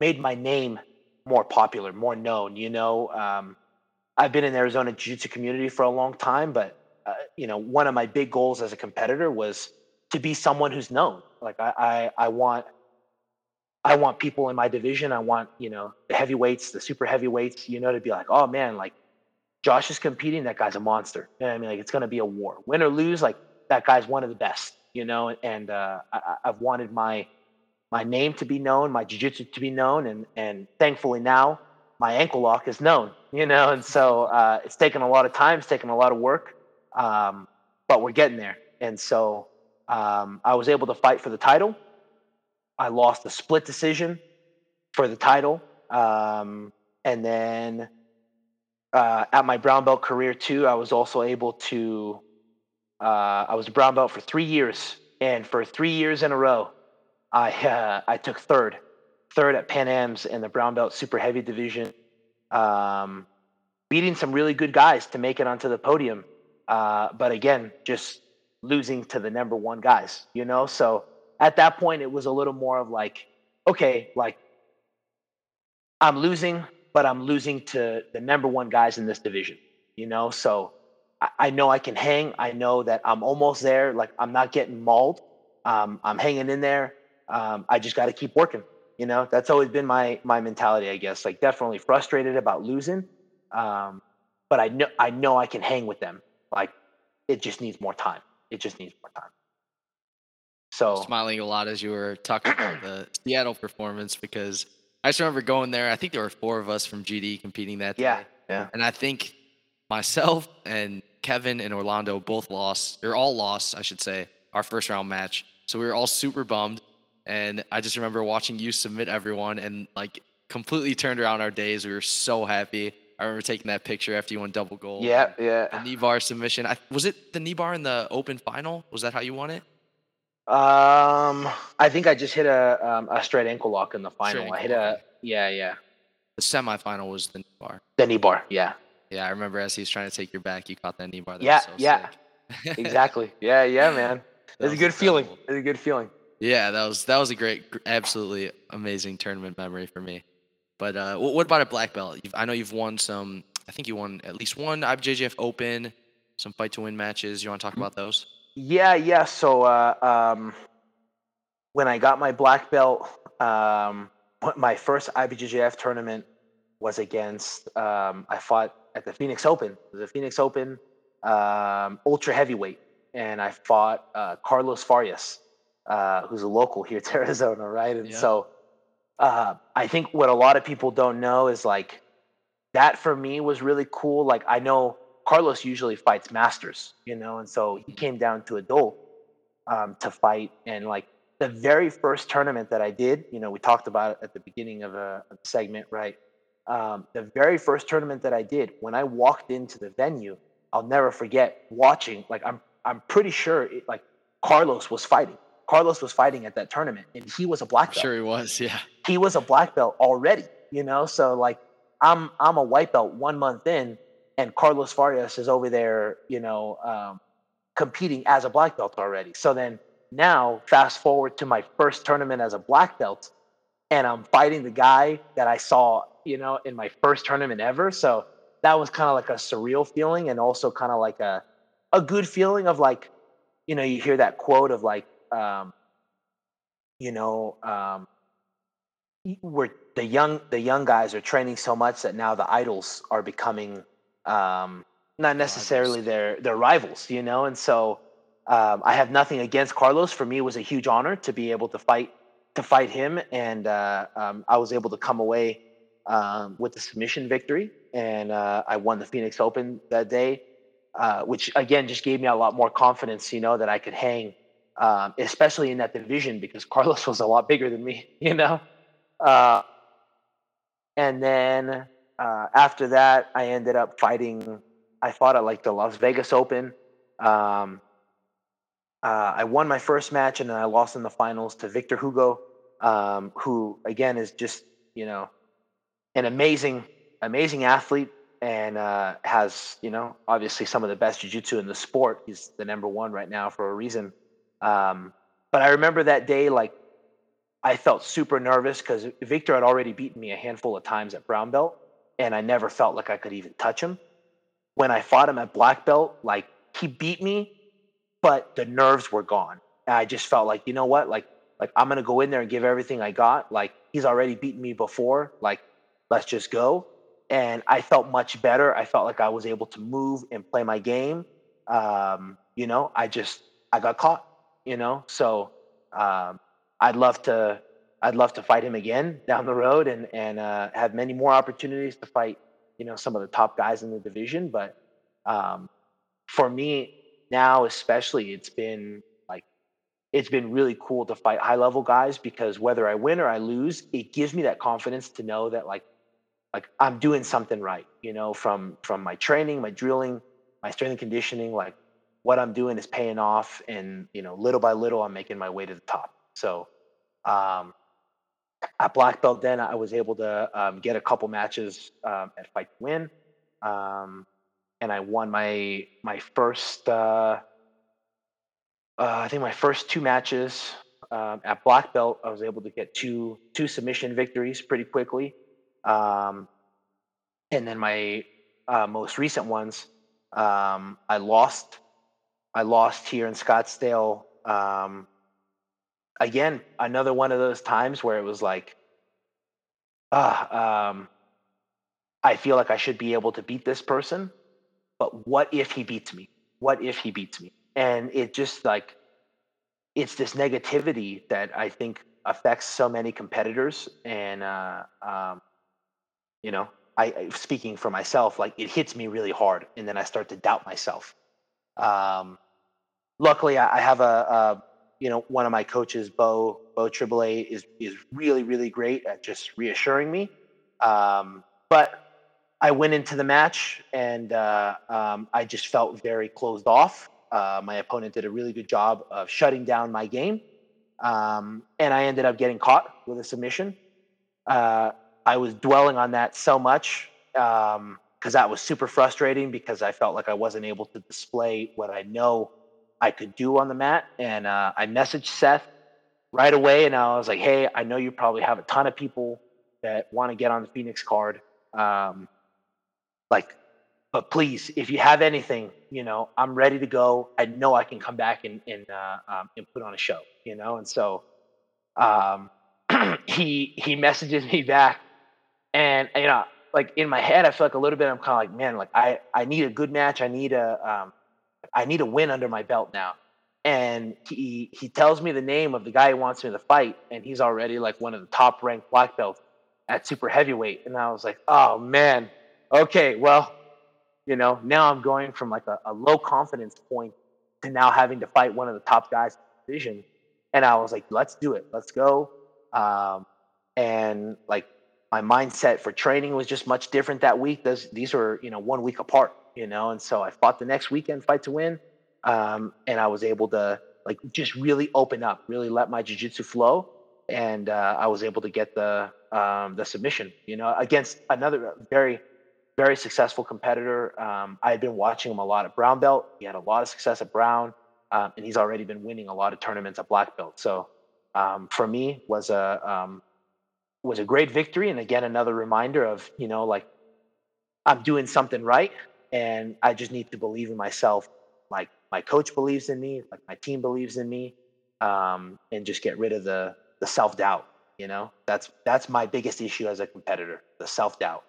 made my name more popular, more known. You know, um, I've been in the Arizona Jiu-Jitsu community for a long time, but uh, you know, one of my big goals as a competitor was to be someone who's known. Like I, I, I want, I want people in my division. I want, you know, the heavyweights, the super heavyweights, you know, to be like, oh man, like Josh is competing. That guy's a monster. You know I mean? Like it's going to be a war. Win or lose, like that guy's one of the best, you know, and uh, I, I've wanted my, my name to be known, my jiu-jitsu to be known. And, and thankfully now my ankle lock is known, you know, and so uh, it's taken a lot of time, it's taken a lot of work, um, but we're getting there. And so um, I was able to fight for the title. I lost a split decision for the title. Um, and then uh, at my brown belt career too, I was also able to. Uh, I was a brown belt for three years, and for three years in a row, I uh, I took third, third at Pan Am's in the brown belt super heavy division, um, beating some really good guys to make it onto the podium. Uh, but again, just losing to the number one guys, you know. So at that point, it was a little more of like, okay, like I'm losing, but I'm losing to the number one guys in this division, you know? So I, I know I can hang. I know that I'm almost there. Like I'm not getting mauled. Um, I'm hanging in there. Um, I just got to keep working. You know, that's always been my my mentality, I guess. Like definitely frustrated about losing, um, but I know I know I can hang with them. Like it just needs more time. It just needs more time. So smiling a lot as you were talking about the Seattle performance because I just remember going there. I think there were four of us from GD competing that yeah, day. yeah. And I think myself and Kevin and Orlando both lost, or all lost, I should say, our first round match. So we were all super bummed. And I just remember watching you submit everyone and like completely turned around our days. We were so happy. I remember taking that picture after you won double gold. Yeah, yeah. The knee bar submission. I, was it the knee bar in the open final? Was that how you won it? Um, I think I just hit a um, a straight ankle lock in the final. I hit a yeah, yeah. The semifinal was the knee bar. The knee bar. Yeah, Yeah, I remember as he was trying to take your back, you caught that knee bar. That Yeah, so yeah. exactly. Yeah, yeah, man. It's a good feeling. It's a good feeling. Yeah, that was that was a great, absolutely amazing tournament memory for me. But uh, what, what about a black belt? You've, I know you've won some. I think you won at least one IBJJF Open, some fight to win matches. You want to talk about those? Yeah, yeah. So uh, um, when I got my black belt, um, my first IBJJF tournament was against. Um, I fought at the Phoenix Open. The Phoenix Open um, ultra heavyweight, and I fought uh, Carlos Farias, uh, who's a local here to Arizona, right? And Yeah. so uh, I think what a lot of people don't know is like that for me was really cool. Like I know Carlos usually fights masters, you know, and so he came down to adult um, to fight. And like the very first tournament that I did, you know, we talked about it at the beginning of a, a segment, right? Um, the very first tournament that I did, when I walked into the venue, I'll never forget watching. Like I'm, I'm pretty sure, it, like Carlos was fighting. Carlos was fighting at that tournament, and he was a black belt sure he was. Yeah. he was a black belt already, you know. So like I'm I'm a white belt one month in, and Carlos Farias is over there, you know, um, competing as a black belt already. So then now fast forward to my first tournament as a black belt, and I'm fighting the guy that I saw, you know, in my first tournament ever. So that was kind of like a surreal feeling, and also kind of like a a good feeling of like, you know, you hear that quote of like, um, you know. Um, where the young the young guys are training so much that now the idols are becoming um, not necessarily their their rivals, you know. And so um, I have nothing against Carlos. For me, it was a huge honor to be able to fight to fight him, and uh, um, I was able to come away um, with the submission victory, and uh, I won the Phoenix Open that day, uh, which again just gave me a lot more confidence, you know, that I could hang, um, especially in that division because Carlos was a lot bigger than me, you know. Uh, and then uh, after that, I ended up fighting. I fought at like the Las Vegas Open. Um, uh, I won my first match, and then I lost in the finals to Victor Hugo, um, who again is just you know an amazing, amazing athlete, and uh, has you know obviously some of the best jiu-jitsu in the sport. He's the number one right now for a reason. Um, but I remember that day like I felt super nervous because Victor had already beaten me a handful of times at brown belt, and I never felt like I could even touch him. When I fought him at black belt, like he beat me, but the nerves were gone. And I just felt like, you know what? Like Like I'm gonna go in there and give everything I got. Like he's already beaten me before. Like let's just go. And I felt much better. I felt like I was able to move and play my game. Um, you know, I just I got caught. You know, so um, I'd love to I'd love to fight him again down the road and and uh, have many more opportunities to fight. You know, some of the top guys in the division. But um, for me now, especially, it's been like it's been really cool to fight high level guys because whether I win or I lose, it gives me that confidence to know that like like I'm doing something right, you know, from from my training, my drilling, my strength and conditioning, like what I'm doing is paying off and you know, little by little I'm making my way to the top. So um at black belt then I was able to um, get a couple matches um, at fight to win. Um, and I won my my first uh, uh, I think my first two matches um, at black belt, I was able to get two two submission victories pretty quickly, um, and then my uh, most recent ones, um, I lost. I lost here in Scottsdale. Again, another one of those times where it was like, ah, um, I feel like I should be able to beat this person, but what if he beats me? What if he beats me? and it just like it's this negativity that I think affects so many competitors, and uh, um, you know, I speaking for myself, like it hits me really hard, and then I start to doubt myself. Um, luckily, I, I have a, a, you know one of my coaches, Bo Bo Triple A, is is really really great at just reassuring me. Um, but I went into the match and uh, um, I just felt very closed off uh, my opponent did a really good job of shutting down my game. Um, and I ended up getting caught with a submission. Uh, I was dwelling on that so much because um, that was super frustrating because I felt like I wasn't able to display what I know I could do on the mat. And uh, I messaged Seth right away and I was like, hey, I know you probably have a ton of people that want to get on the Phoenix card. Um, like, but please, if you have anything, you know, I'm ready to go. I know I can come back and and uh, um, and put on a show, you know. And so, um, he he messages me back, and you know, like in my head, I feel like a little bit. I'm kind of like, man, like I I need a good match. I need a um, I need a win under my belt now. And he he tells me the name of the guy who wants me to fight, and he's already like one of the top ranked black belts at super heavyweight. And I was like, oh man, okay, well you know, now I'm going from like a, a low confidence point to now having to fight one of the top guys in the division. And I was like, let's do it. Let's go. Um, and like my mindset for training was just much different that week. Those, these were, you know, one week apart, you know, and so I fought the next weekend fight to win. Um, and I was able to like just really open up, really let my jiu-jitsu flow. And uh, I was able to get the um, the submission, you know, against another very very successful competitor. Um, I had been watching him a lot at brown belt. He had a lot of success at brown, um, and he's already been winning a lot of tournaments at black belt. So um, for me, was a um, was a great victory, and again another reminder of you know like I'm doing something right, and I just need to believe in myself. Like my coach believes in me, like my team believes in me, um, and just get rid of the the self doubt. You know, that's that's my biggest issue as a competitor, the self doubt.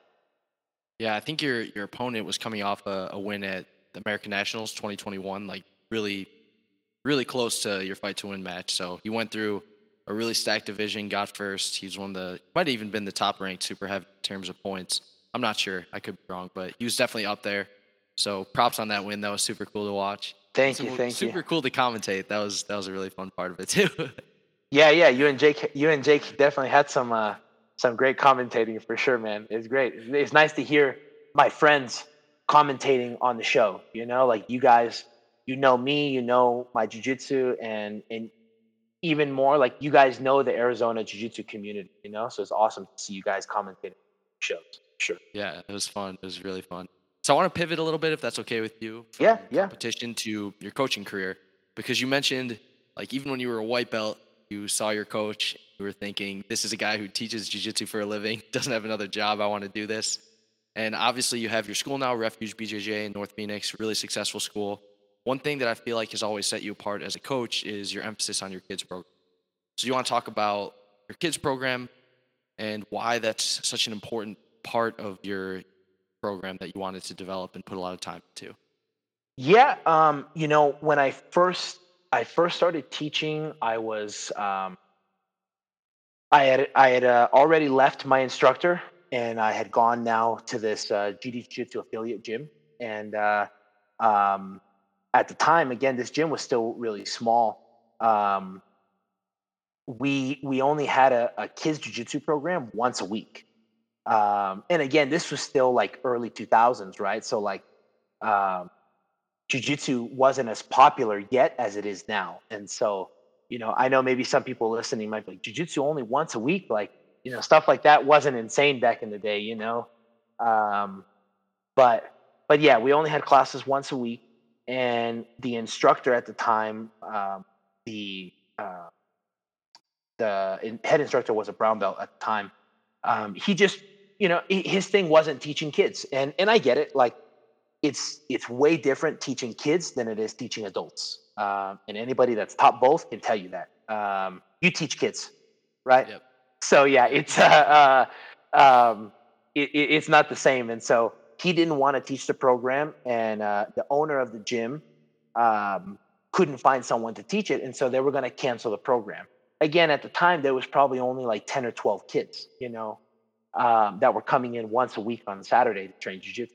Yeah, I think your your opponent was coming off a, a win at the American Nationals 2021, like really, really close to your fight to win match. So he went through a really stacked division, got first. He's one of the might have even been the top ranked super heavy in terms of points. I'm not sure. I could be wrong, but he was definitely up there. So props on that win. That was super cool to watch. Thank you, thank super you. Super cool to commentate. That was that was a really fun part of it too. yeah, yeah. You and Jake, you and Jake definitely had some uh, some great commentating for sure, man. It's great. It's nice to hear my friends commentating on the show. You know, like you guys, you know me, you know my jujitsu, and and even more, like you guys know the Arizona jiu-jitsu community. You know, so it's awesome to see you guys commentating shows. Sure. Yeah, it was fun. It was really fun. So I want to pivot a little bit, if that's okay with you. yeah, yeah. Competition to your coaching career, because you mentioned like even when you were a white belt, you saw your coach, you were thinking, this is a guy who teaches jiu-jitsu for a living, doesn't have another job. I want to do this. And obviously, you have your school now, Refuge BJJ in North Phoenix, really successful school. One thing that I feel like has always set you apart as a coach is your emphasis on your kids' program. So you want to talk about your kids program and why that's such an important part of your program that you wanted to develop and put a lot of time to? Yeah, um, you know, when I first I first started teaching, I was um, I had I had uh, already left my instructor, and I had gone now to this uh, GD Jiu Jitsu affiliate gym, and uh, um, at the time, again, this gym was still really small. Um, we we only had a, a kids jiu-jitsu program once a week um, and again this was still like early 2000s right? So like um, jiu-jitsu wasn't as popular yet as it is now. And so you know i know maybe some people listening might be like jiu-jitsu only once a week? Like you know stuff like that wasn't insane back in the day you know? Um, but but yeah we only had classes once a week. And the instructor at the time um, the uh, the head instructor was a brown belt at the time. Um, he just, you know, his thing wasn't teaching kids, and and I get it. Like, it's it's way different teaching kids than it is teaching adults. Um, and anybody that's taught both can tell you that. Um, you teach kids, right? Yep. So yeah, it's uh, uh um, it, it's not the same. And so he didn't want to teach the program, and uh, the owner of the gym um, couldn't find someone to teach it, and so they were going to cancel the program again, at the time, there was probably only like 10 or 12 kids, you know, um, that were coming in once a week on Saturday to train jujitsu.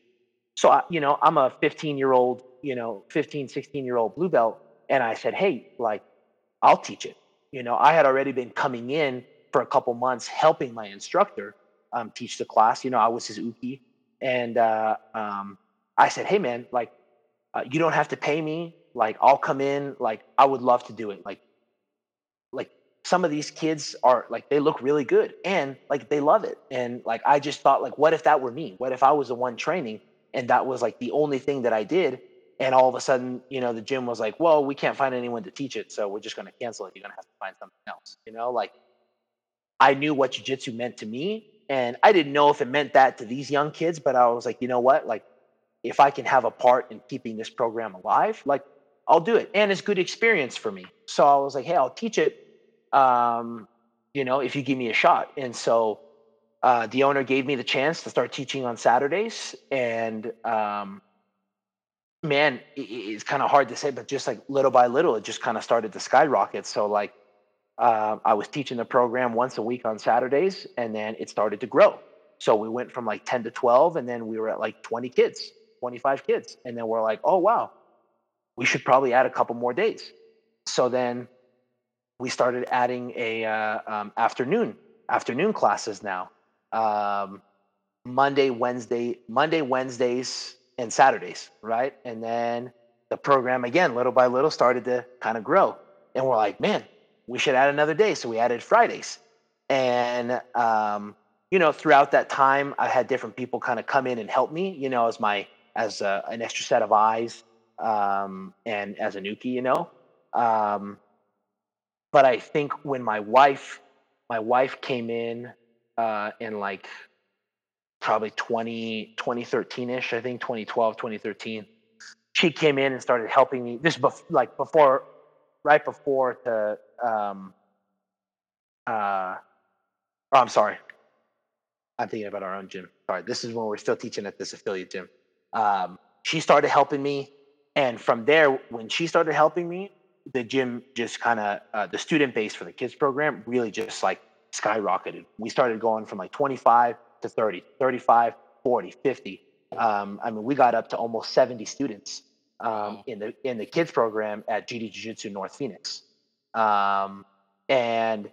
So, I, you know, I'm a 15 year old, you know, 15, 16 year old blue belt. And I said, hey, like, I'll teach it. You know, I had already been coming in for a couple months helping my instructor um, teach the class. You know, I was his uke. And uh, um, I said, hey, man, like, uh, you don't have to pay me. Like, I'll come in. Like, I would love to do it. Like, like some of these kids are like they look really good and like they love it. And like i just thought like what if that were me? What if i was the one training and that was like the only thing that i did? And all of a sudden you know the gym was like well we can't find anyone to teach it so we're just going to cancel it. You're going to have to find something else. You know like i knew what jiu-jitsu meant to me and i didn't know if it meant that to these young kids but i was like you know what? Like if i can have a part in keeping this program alive like i'll do it. And it's good experience for me. So i was like hey i'll teach it um, you know, if you give me a shot. And so uh, the owner gave me the chance to start teaching on Saturdays. And um, man, it, it's kind of hard to say, but just like little by little, it just kind of started to skyrocket. So like uh, I was teaching the program once a week on Saturdays, and then it started to grow. So we went from like 10 to 12, and then we were at like 20 kids, 25 kids. And then we're like, oh, wow, we should probably add a couple more days. So then we started adding a uh, um, afternoon afternoon classes now. Um, Monday, Wednesday, Monday, Wednesdays, and Saturdays, right? And then the program again, little by little, started to kind of grow. And we're like, man, we should add another day. So we added Fridays. And um, you know, throughout that time, I had different people kind of come in and help me, you know, as my as a, an extra set of eyes um, and as an uke, you know. Um, but I think when my wife, my wife came in uh, in like probably 20, 2013-ish, I think 2012, 2013, she came in and started helping me this bef- like before, right before the, um, uh, oh, I'm sorry. I'm thinking about our own gym. Sorry. This is when we're still teaching at this affiliate gym. Um, she started helping me. And from there, when she started helping me, the gym just kind of uh, the student base for the kids program really just like skyrocketed. We started going from like 25 to 30, 35, 40, 50. Um, I mean, we got up to almost 70 students um, in the in the kids program at GD Jiu Jitsu North Phoenix. Um, and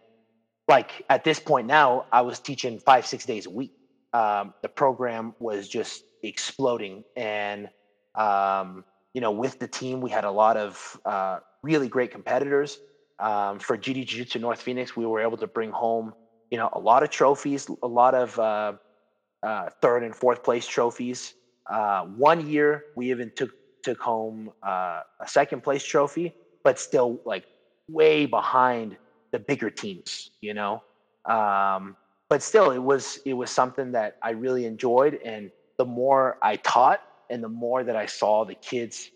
like at this point now, I was teaching five, six days a week. Um, the program was just exploding, and um, you know, with the team, we had a lot of uh, really great competitors. Um, for GD Jiu Jitsu North Phoenix, we were able to bring home, you know, a lot of trophies, a lot of uh, uh, third and fourth place trophies. Uh, one year, we even took took home uh, a second place trophy, but still like way behind the bigger teams, you know. Um, but still, it was it was something that I really enjoyed, and the more I taught, and the more that I saw the kids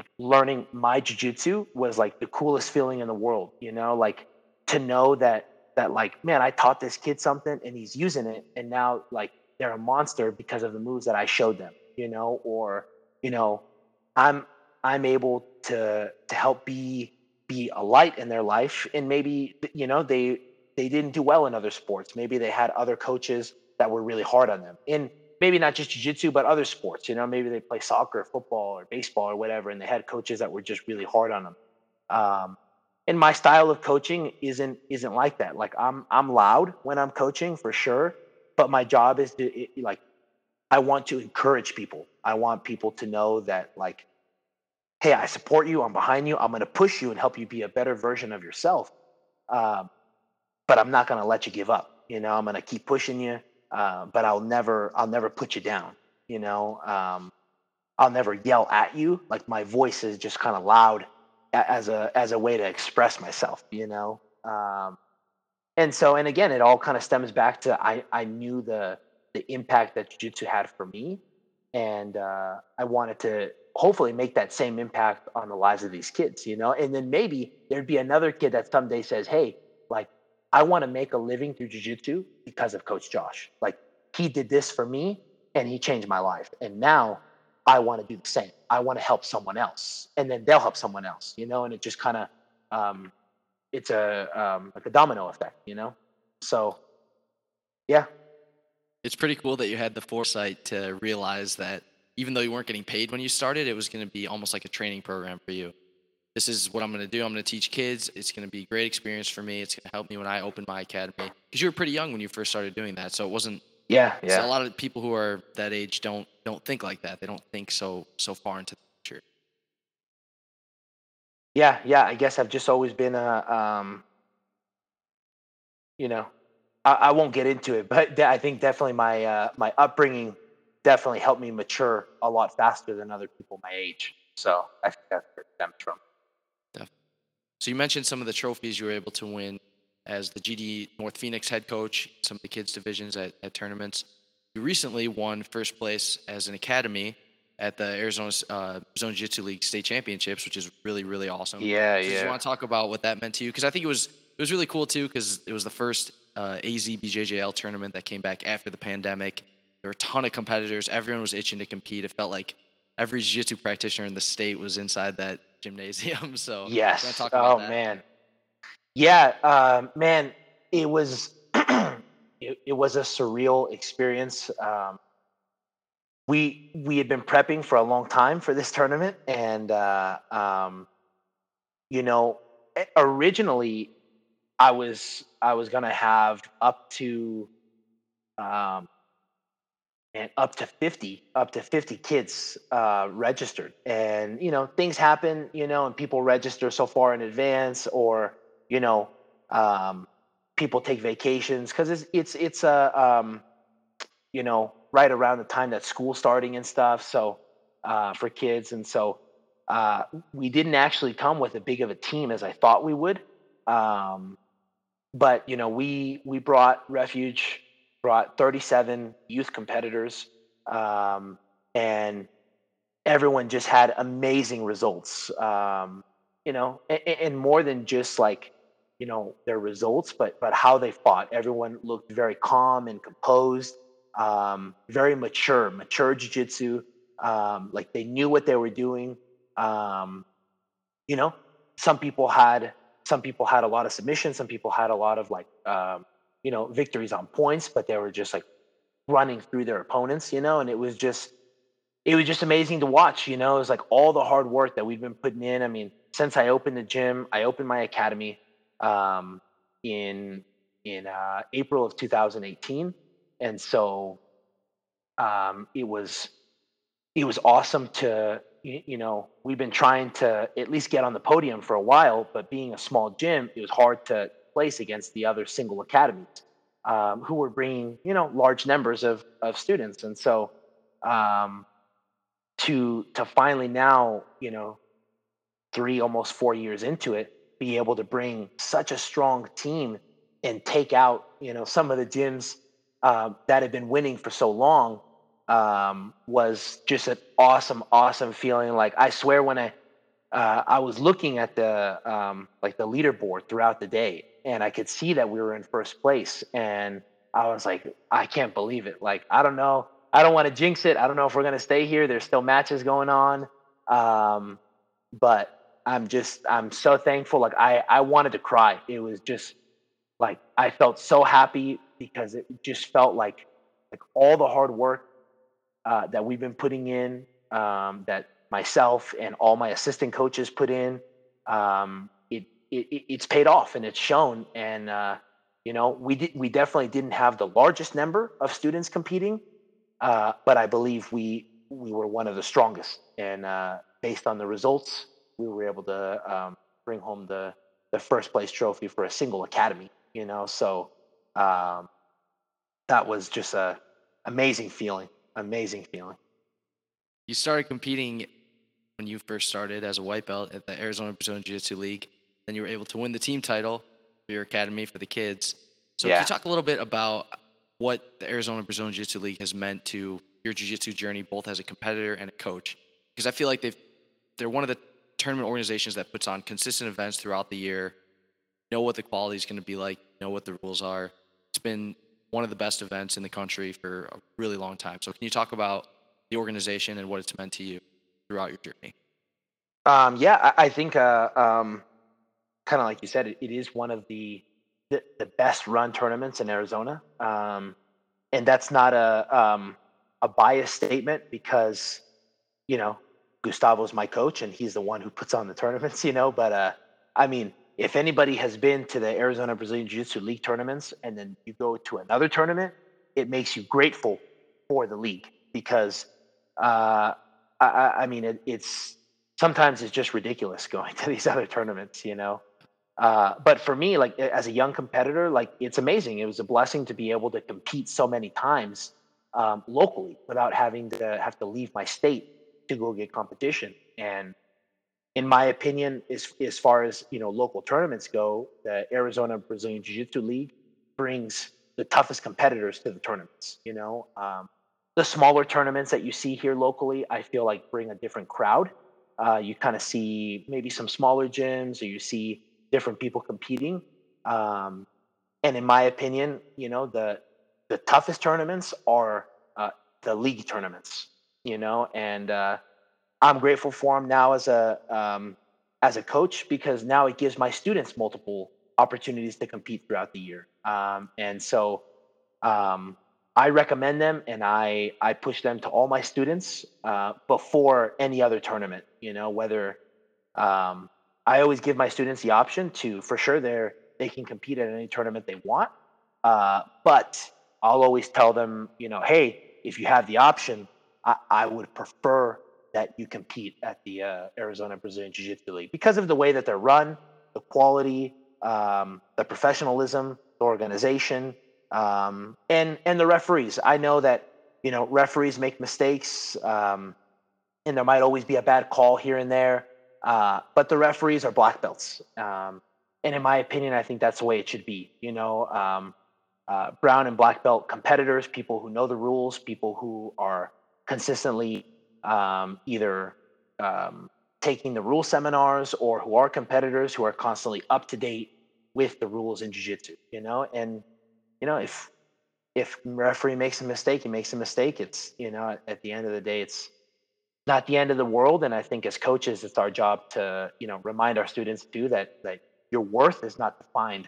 like learning my jujitsu was like the coolest feeling in the world. You know, like to know that that like man, I taught this kid something and he's using it, and now like they're a monster because of the moves that I showed them. You know, or you know, I'm I'm able to to help be be a light in their life, and maybe you know they they didn't do well in other sports. Maybe they had other coaches that were really hard on them. In maybe not just jiu-jitsu but other sports you know maybe they play soccer football or baseball or whatever and they had coaches that were just really hard on them um, and my style of coaching isn't isn't like that. Like i'm i'm loud when i'm coaching for sure but my job is to it, like i want to encourage people. I want people to know that like hey i support you i'm behind you i'm going to push you and help you be a better version of yourself um, but i'm not going to let you give up you know i'm going to keep pushing you uh, but I'll never I'll never put you down. You know, um, I'll never yell at you. Like my voice is just kind of loud as a as a way to express myself. You know, um, and so and again, it all kind of stems back to I I knew the the impact that jiu-jitsu had for me, and uh, I wanted to hopefully make that same impact on the lives of these kids. You know, and then maybe there'd be another kid that someday says, "Hey, I want to make a living through jujitsu because of Coach Josh. Like he did this for me and he changed my life. And now I want to do the same. I want to help someone else, and then they'll help someone else. You know, and it just kind of um, it's a um, like a domino effect. You know, so yeah. It's pretty cool that you had the foresight to realize that even though you weren't getting paid when you started, it was going to be almost like a training program for you this is what I'm going to do. I'm going to teach kids. It's going to be a great experience for me. It's going to help me when I open my academy. Because you were pretty young when you first started doing that, so it wasn't. Yeah, yeah. So a lot of people who are that age don't don't think like that. They don't think so so far into the future. Yeah, yeah. I guess I've just always been a, um, you know, I, I won't get into it, but I think definitely my uh, my upbringing definitely helped me mature a lot faster than other people my age. So I think that's where it stems from. So you mentioned some of the trophies you were able to win as the GD North Phoenix head coach, some of the kids divisions at, at tournaments. You recently won first place as an academy at the Arizona uh, Zone Jiu-Jitsu League state championships, which is really really awesome. Yeah, so yeah. you want to talk about what that meant to you? Because I think it was it was really cool too because it was the first uh, AZ BJJL tournament that came back after the pandemic. There were a ton of competitors. Everyone was itching to compete. It felt like every jiu-jitsu practitioner in the state was inside that gymnasium. So yes, oh that? man, yeah, um, man, it was it, it, was a surreal experience. Um, we we had been prepping for a long time for this tournament, and uh, um, you know, originally I was I was gonna have up to um, and up to 50 up to 50 kids uh, registered. And you know things happen you know and people register so far in advance or you know um, people take vacations because it's it's it's a um, you know right around the time that school starting and stuff so uh, for kids. And so uh, we didn't actually come with as big of a team as i thought we would. Um, but you know we we brought refuge brought 37 youth competitors, um, and everyone just had amazing results. Um, you know, and, and, more than just like you know their results, but but how they fought. Everyone looked very calm and composed, um, very mature, mature jujitsu. Um, like they knew what they were doing. Um, you know, some people had some people had a lot of submissions. Some people had a lot of like um, you know, victories on points, but they were just like running through their opponents, you know, and it was just it was just amazing to watch, you know. It was like all the hard work that we've been putting in. I mean, since I opened the gym, I opened my academy um, in in uh, April of 2018, and so um, it was it was awesome to you, you know we've been trying to at least get on the podium for a while, but being a small gym, it was hard to place against the other single academies um, who were bringing you know large numbers of of students, and so um, to to finally now you know three almost four years into it be able to bring such a strong team and take out you know some of the gyms uh, that had been winning for so long um, was just an awesome awesome feeling. Like i swear when i uh, I was looking at the um, like the leaderboard throughout the day, and I could see that we were in first place, and I was like, I can't believe it. Like, I don't know. I don't want to jinx it. I don't know if we're gonna stay here. There's still matches going on, um, but I'm just I'm so thankful. Like I I wanted to cry. It was just like I felt so happy because it just felt like like all the hard work uh, that we've been putting in, um, that myself and all my assistant coaches put in, um, it, it it's paid off and it's shown. And uh, you know, we did we definitely didn't have the largest number of students competing, uh, but I believe we we were one of the strongest. And uh, based on the results, we were able to um, bring home the the first place trophy for a single academy. You know, so um, that was just a amazing feeling. Amazing feeling. You started competing when you first started as a white belt at the Arizona Brazilian Jiu Jitsu League. Then you were able to win the team title for your academy for the kids. So Yeah. can you talk a little bit about what the Arizona Brazilian Jiu Jitsu League has meant to your Jiu Jitsu journey, both as a competitor and a coach? Because I feel like they've they're one of the tournament organizations that puts on consistent events throughout the year. Know what the quality is going to be like. Know what the rules are. It's been one of the best events in the country for a really long time. So can you talk about the organization and what it's meant to you throughout your journey? Um, yeah, I, I think, uh, um, kind of like you said, it, it is one of the, the the best run tournaments in Arizona, um, and that's not a um, a biased statement because you know Gustavo's my coach and he's the one who puts on the tournaments, you know. But uh, I mean, if anybody has been to the Arizona Brazilian Jiu Jitsu League tournaments and then you go to another tournament, it makes you grateful for the league because uh, I, I mean, it, it's sometimes it's just ridiculous going to these other tournaments, you know. Uh, but for me, like as a young competitor, like it's amazing. It was a blessing to be able to compete so many times um, locally without having to have to leave my state to go get competition. And in my opinion, as as far as you know, local tournaments go, the Arizona Brazilian Jiu Jitsu League brings the toughest competitors to the tournaments. You know, um, the smaller tournaments that you see here locally, I feel like bring a different crowd. Uh, you kind of see maybe some smaller gyms, or you see different people competing. Um, and in my opinion, you know, the the toughest tournaments are uh, the league tournaments. You know, and uh, I'm grateful for them now as a um, as a coach because now it gives my students multiple opportunities to compete throughout the year. Um, and so um, I recommend them and I I push them to all my students uh, before any other tournament. You know, whether um, I always give my students the option to for sure they're they can compete at any tournament they want, uh, but I'll always tell them, you know, hey, if you have the option, I, I would prefer that you compete at the uh, Arizona Brazilian Jiu Jitsu League because of the way that they're run, the quality, um, the professionalism, the organization, um, and and the referees. I know that you know referees make mistakes, um, and there might always be a bad call here and there, uh, but the referees are black belts, um, and in my opinion, I think that's the way it should be. You know. Um, uh, brown and black belt competitors, people who know the rules, people who are consistently um, either um, taking the rule seminars or who are competitors who are constantly up to date with the rules in jiu-jitsu you know and you know if if referee makes a mistake he makes a mistake it's you know at, at the end of the day it's not the end of the world and i think as coaches it's our job to you know remind our students too that that your worth is not defined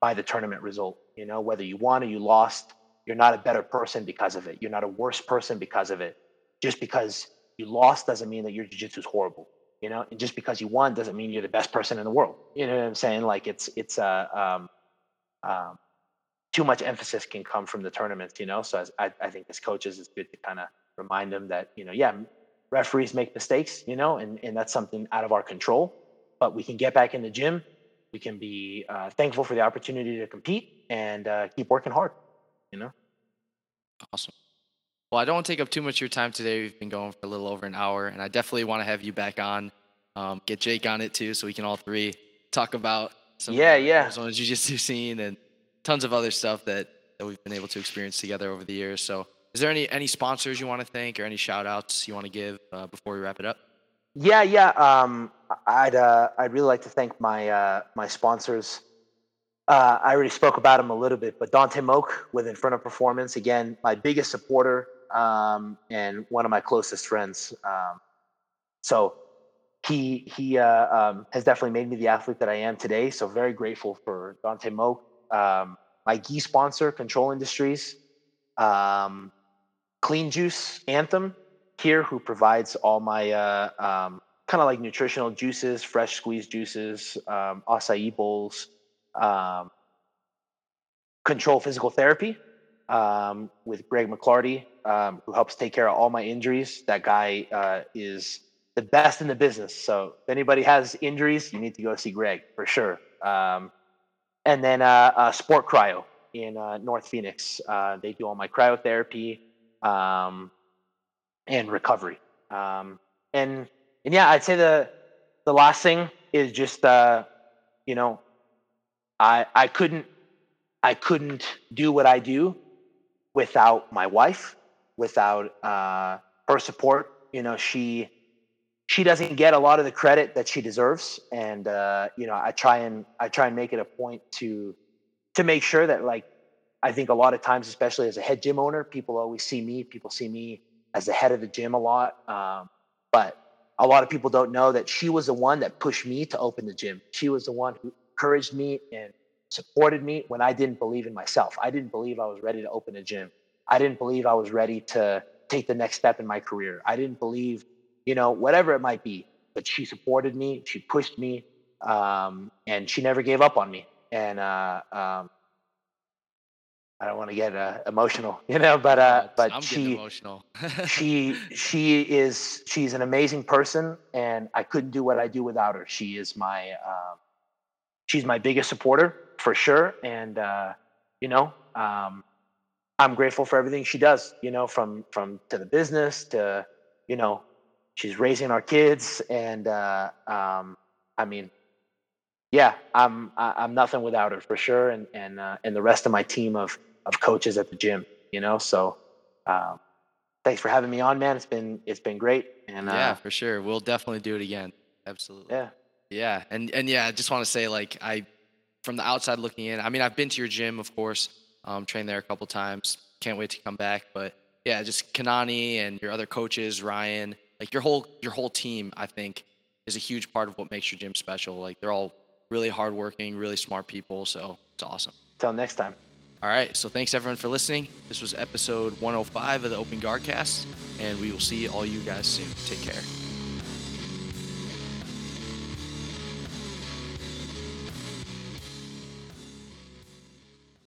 by the tournament result you know whether you won or you lost you're not a better person because of it. You're not a worse person because of it. Just because you lost doesn't mean that your jiu-jitsu is horrible you know and just because you won doesn't mean you're the best person in the world. You know what i'm saying? Like it's it's uh, um, um, too much emphasis can come from the tournaments you know? So as I, I think as coaches it's good to kind of remind them that you know yeah referees make mistakes you know and, and that's something out of our control but we can get back in the gym we can be uh, thankful for the opportunity to compete and uh, keep working hard you know Awesome. Well, I don't want to take up too much of your time today. We've been going for a little over an hour, and I definitely want to have you back on. Um, get Jake on it too, so we can all three talk about some Yeah, the yeah. Arizona Jiu-Jitsu scene and tons of other stuff that, that we've been able to experience together over the years. So, is there any any sponsors you want to thank or any shout outs you want to give uh, before we wrap it up? Yeah, yeah. Um, I'd uh, I'd really like to thank my uh, my sponsors. Uh, I already spoke about him a little bit, but Dante Moak with Inferno Performance, again, my biggest supporter um, and one of my closest friends. Um, so he he uh, um, has definitely made me the athlete that I am today. So very grateful for Dante Moak. Um, my gi sponsor, Control Industries, um, Clean Juice Anthem here, who provides all my uh, um, kind of like nutritional juices, fresh squeezed juices, um, acai bowls. Um, Control Physical Therapy um, with Greg McClarty, um, who helps take care of all my injuries. That guy uh, is the best in the business. So if anybody has injuries, you need to go see Greg for sure. Um, and then uh, uh, Sport Cryo in uh, North Phoenix. Uh, they do all my cryotherapy um, and recovery. Um, and and yeah, I'd say the the last thing is just uh, you know, I I couldn't I couldn't do what I do without my wife, without uh, her support. You know, she she doesn't get a lot of the credit that she deserves, and uh, you know, I try and I try and make it a point to to make sure that like I think a lot of times, especially as a head gym owner, people always see me. People see me as the head of the gym a lot, um, but a lot of people don't know that she was the one that pushed me to open the gym. She was the one who encouraged me and supported me when I didn't believe in myself. I didn't believe I was ready to open a gym. I didn't believe I was ready to take the next step in my career. I didn't believe, you know, whatever it might be. But she supported me, she pushed me, um, and she never gave up on me. And uh, um, I don't want to get uh, emotional, you know, but uh, but I'm she emotional. she she is she's an amazing person, and I couldn't do what I do without her. She is my um, she's my biggest supporter for sure, and uh, you know, um, I'm grateful for everything she does. You know, from from to the business to you know, she's raising our kids, and uh, um, I mean, yeah, I'm I'm nothing without her for sure, and and uh, and the rest of my team of of coaches at the gym. You know, so um, thanks for having me on, man. It's been it's been great, and yeah, uh, for sure. We'll definitely do it again. Absolutely. yeah, Yeah, and and yeah, I just want to say like I, from the outside looking in, I mean I've been to your gym, of course, um, trained there a couple times. Can't wait to come back, but yeah, just Kanani and your other coaches, Ryan, like your whole your whole team, I think, is a huge part of what makes your gym special. Like they're all really hardworking, really smart people, so it's awesome. till next time. All right, so thanks everyone for listening. This was episode 105 of the Open Guard Cast, and we will see all you guys soon. Take care.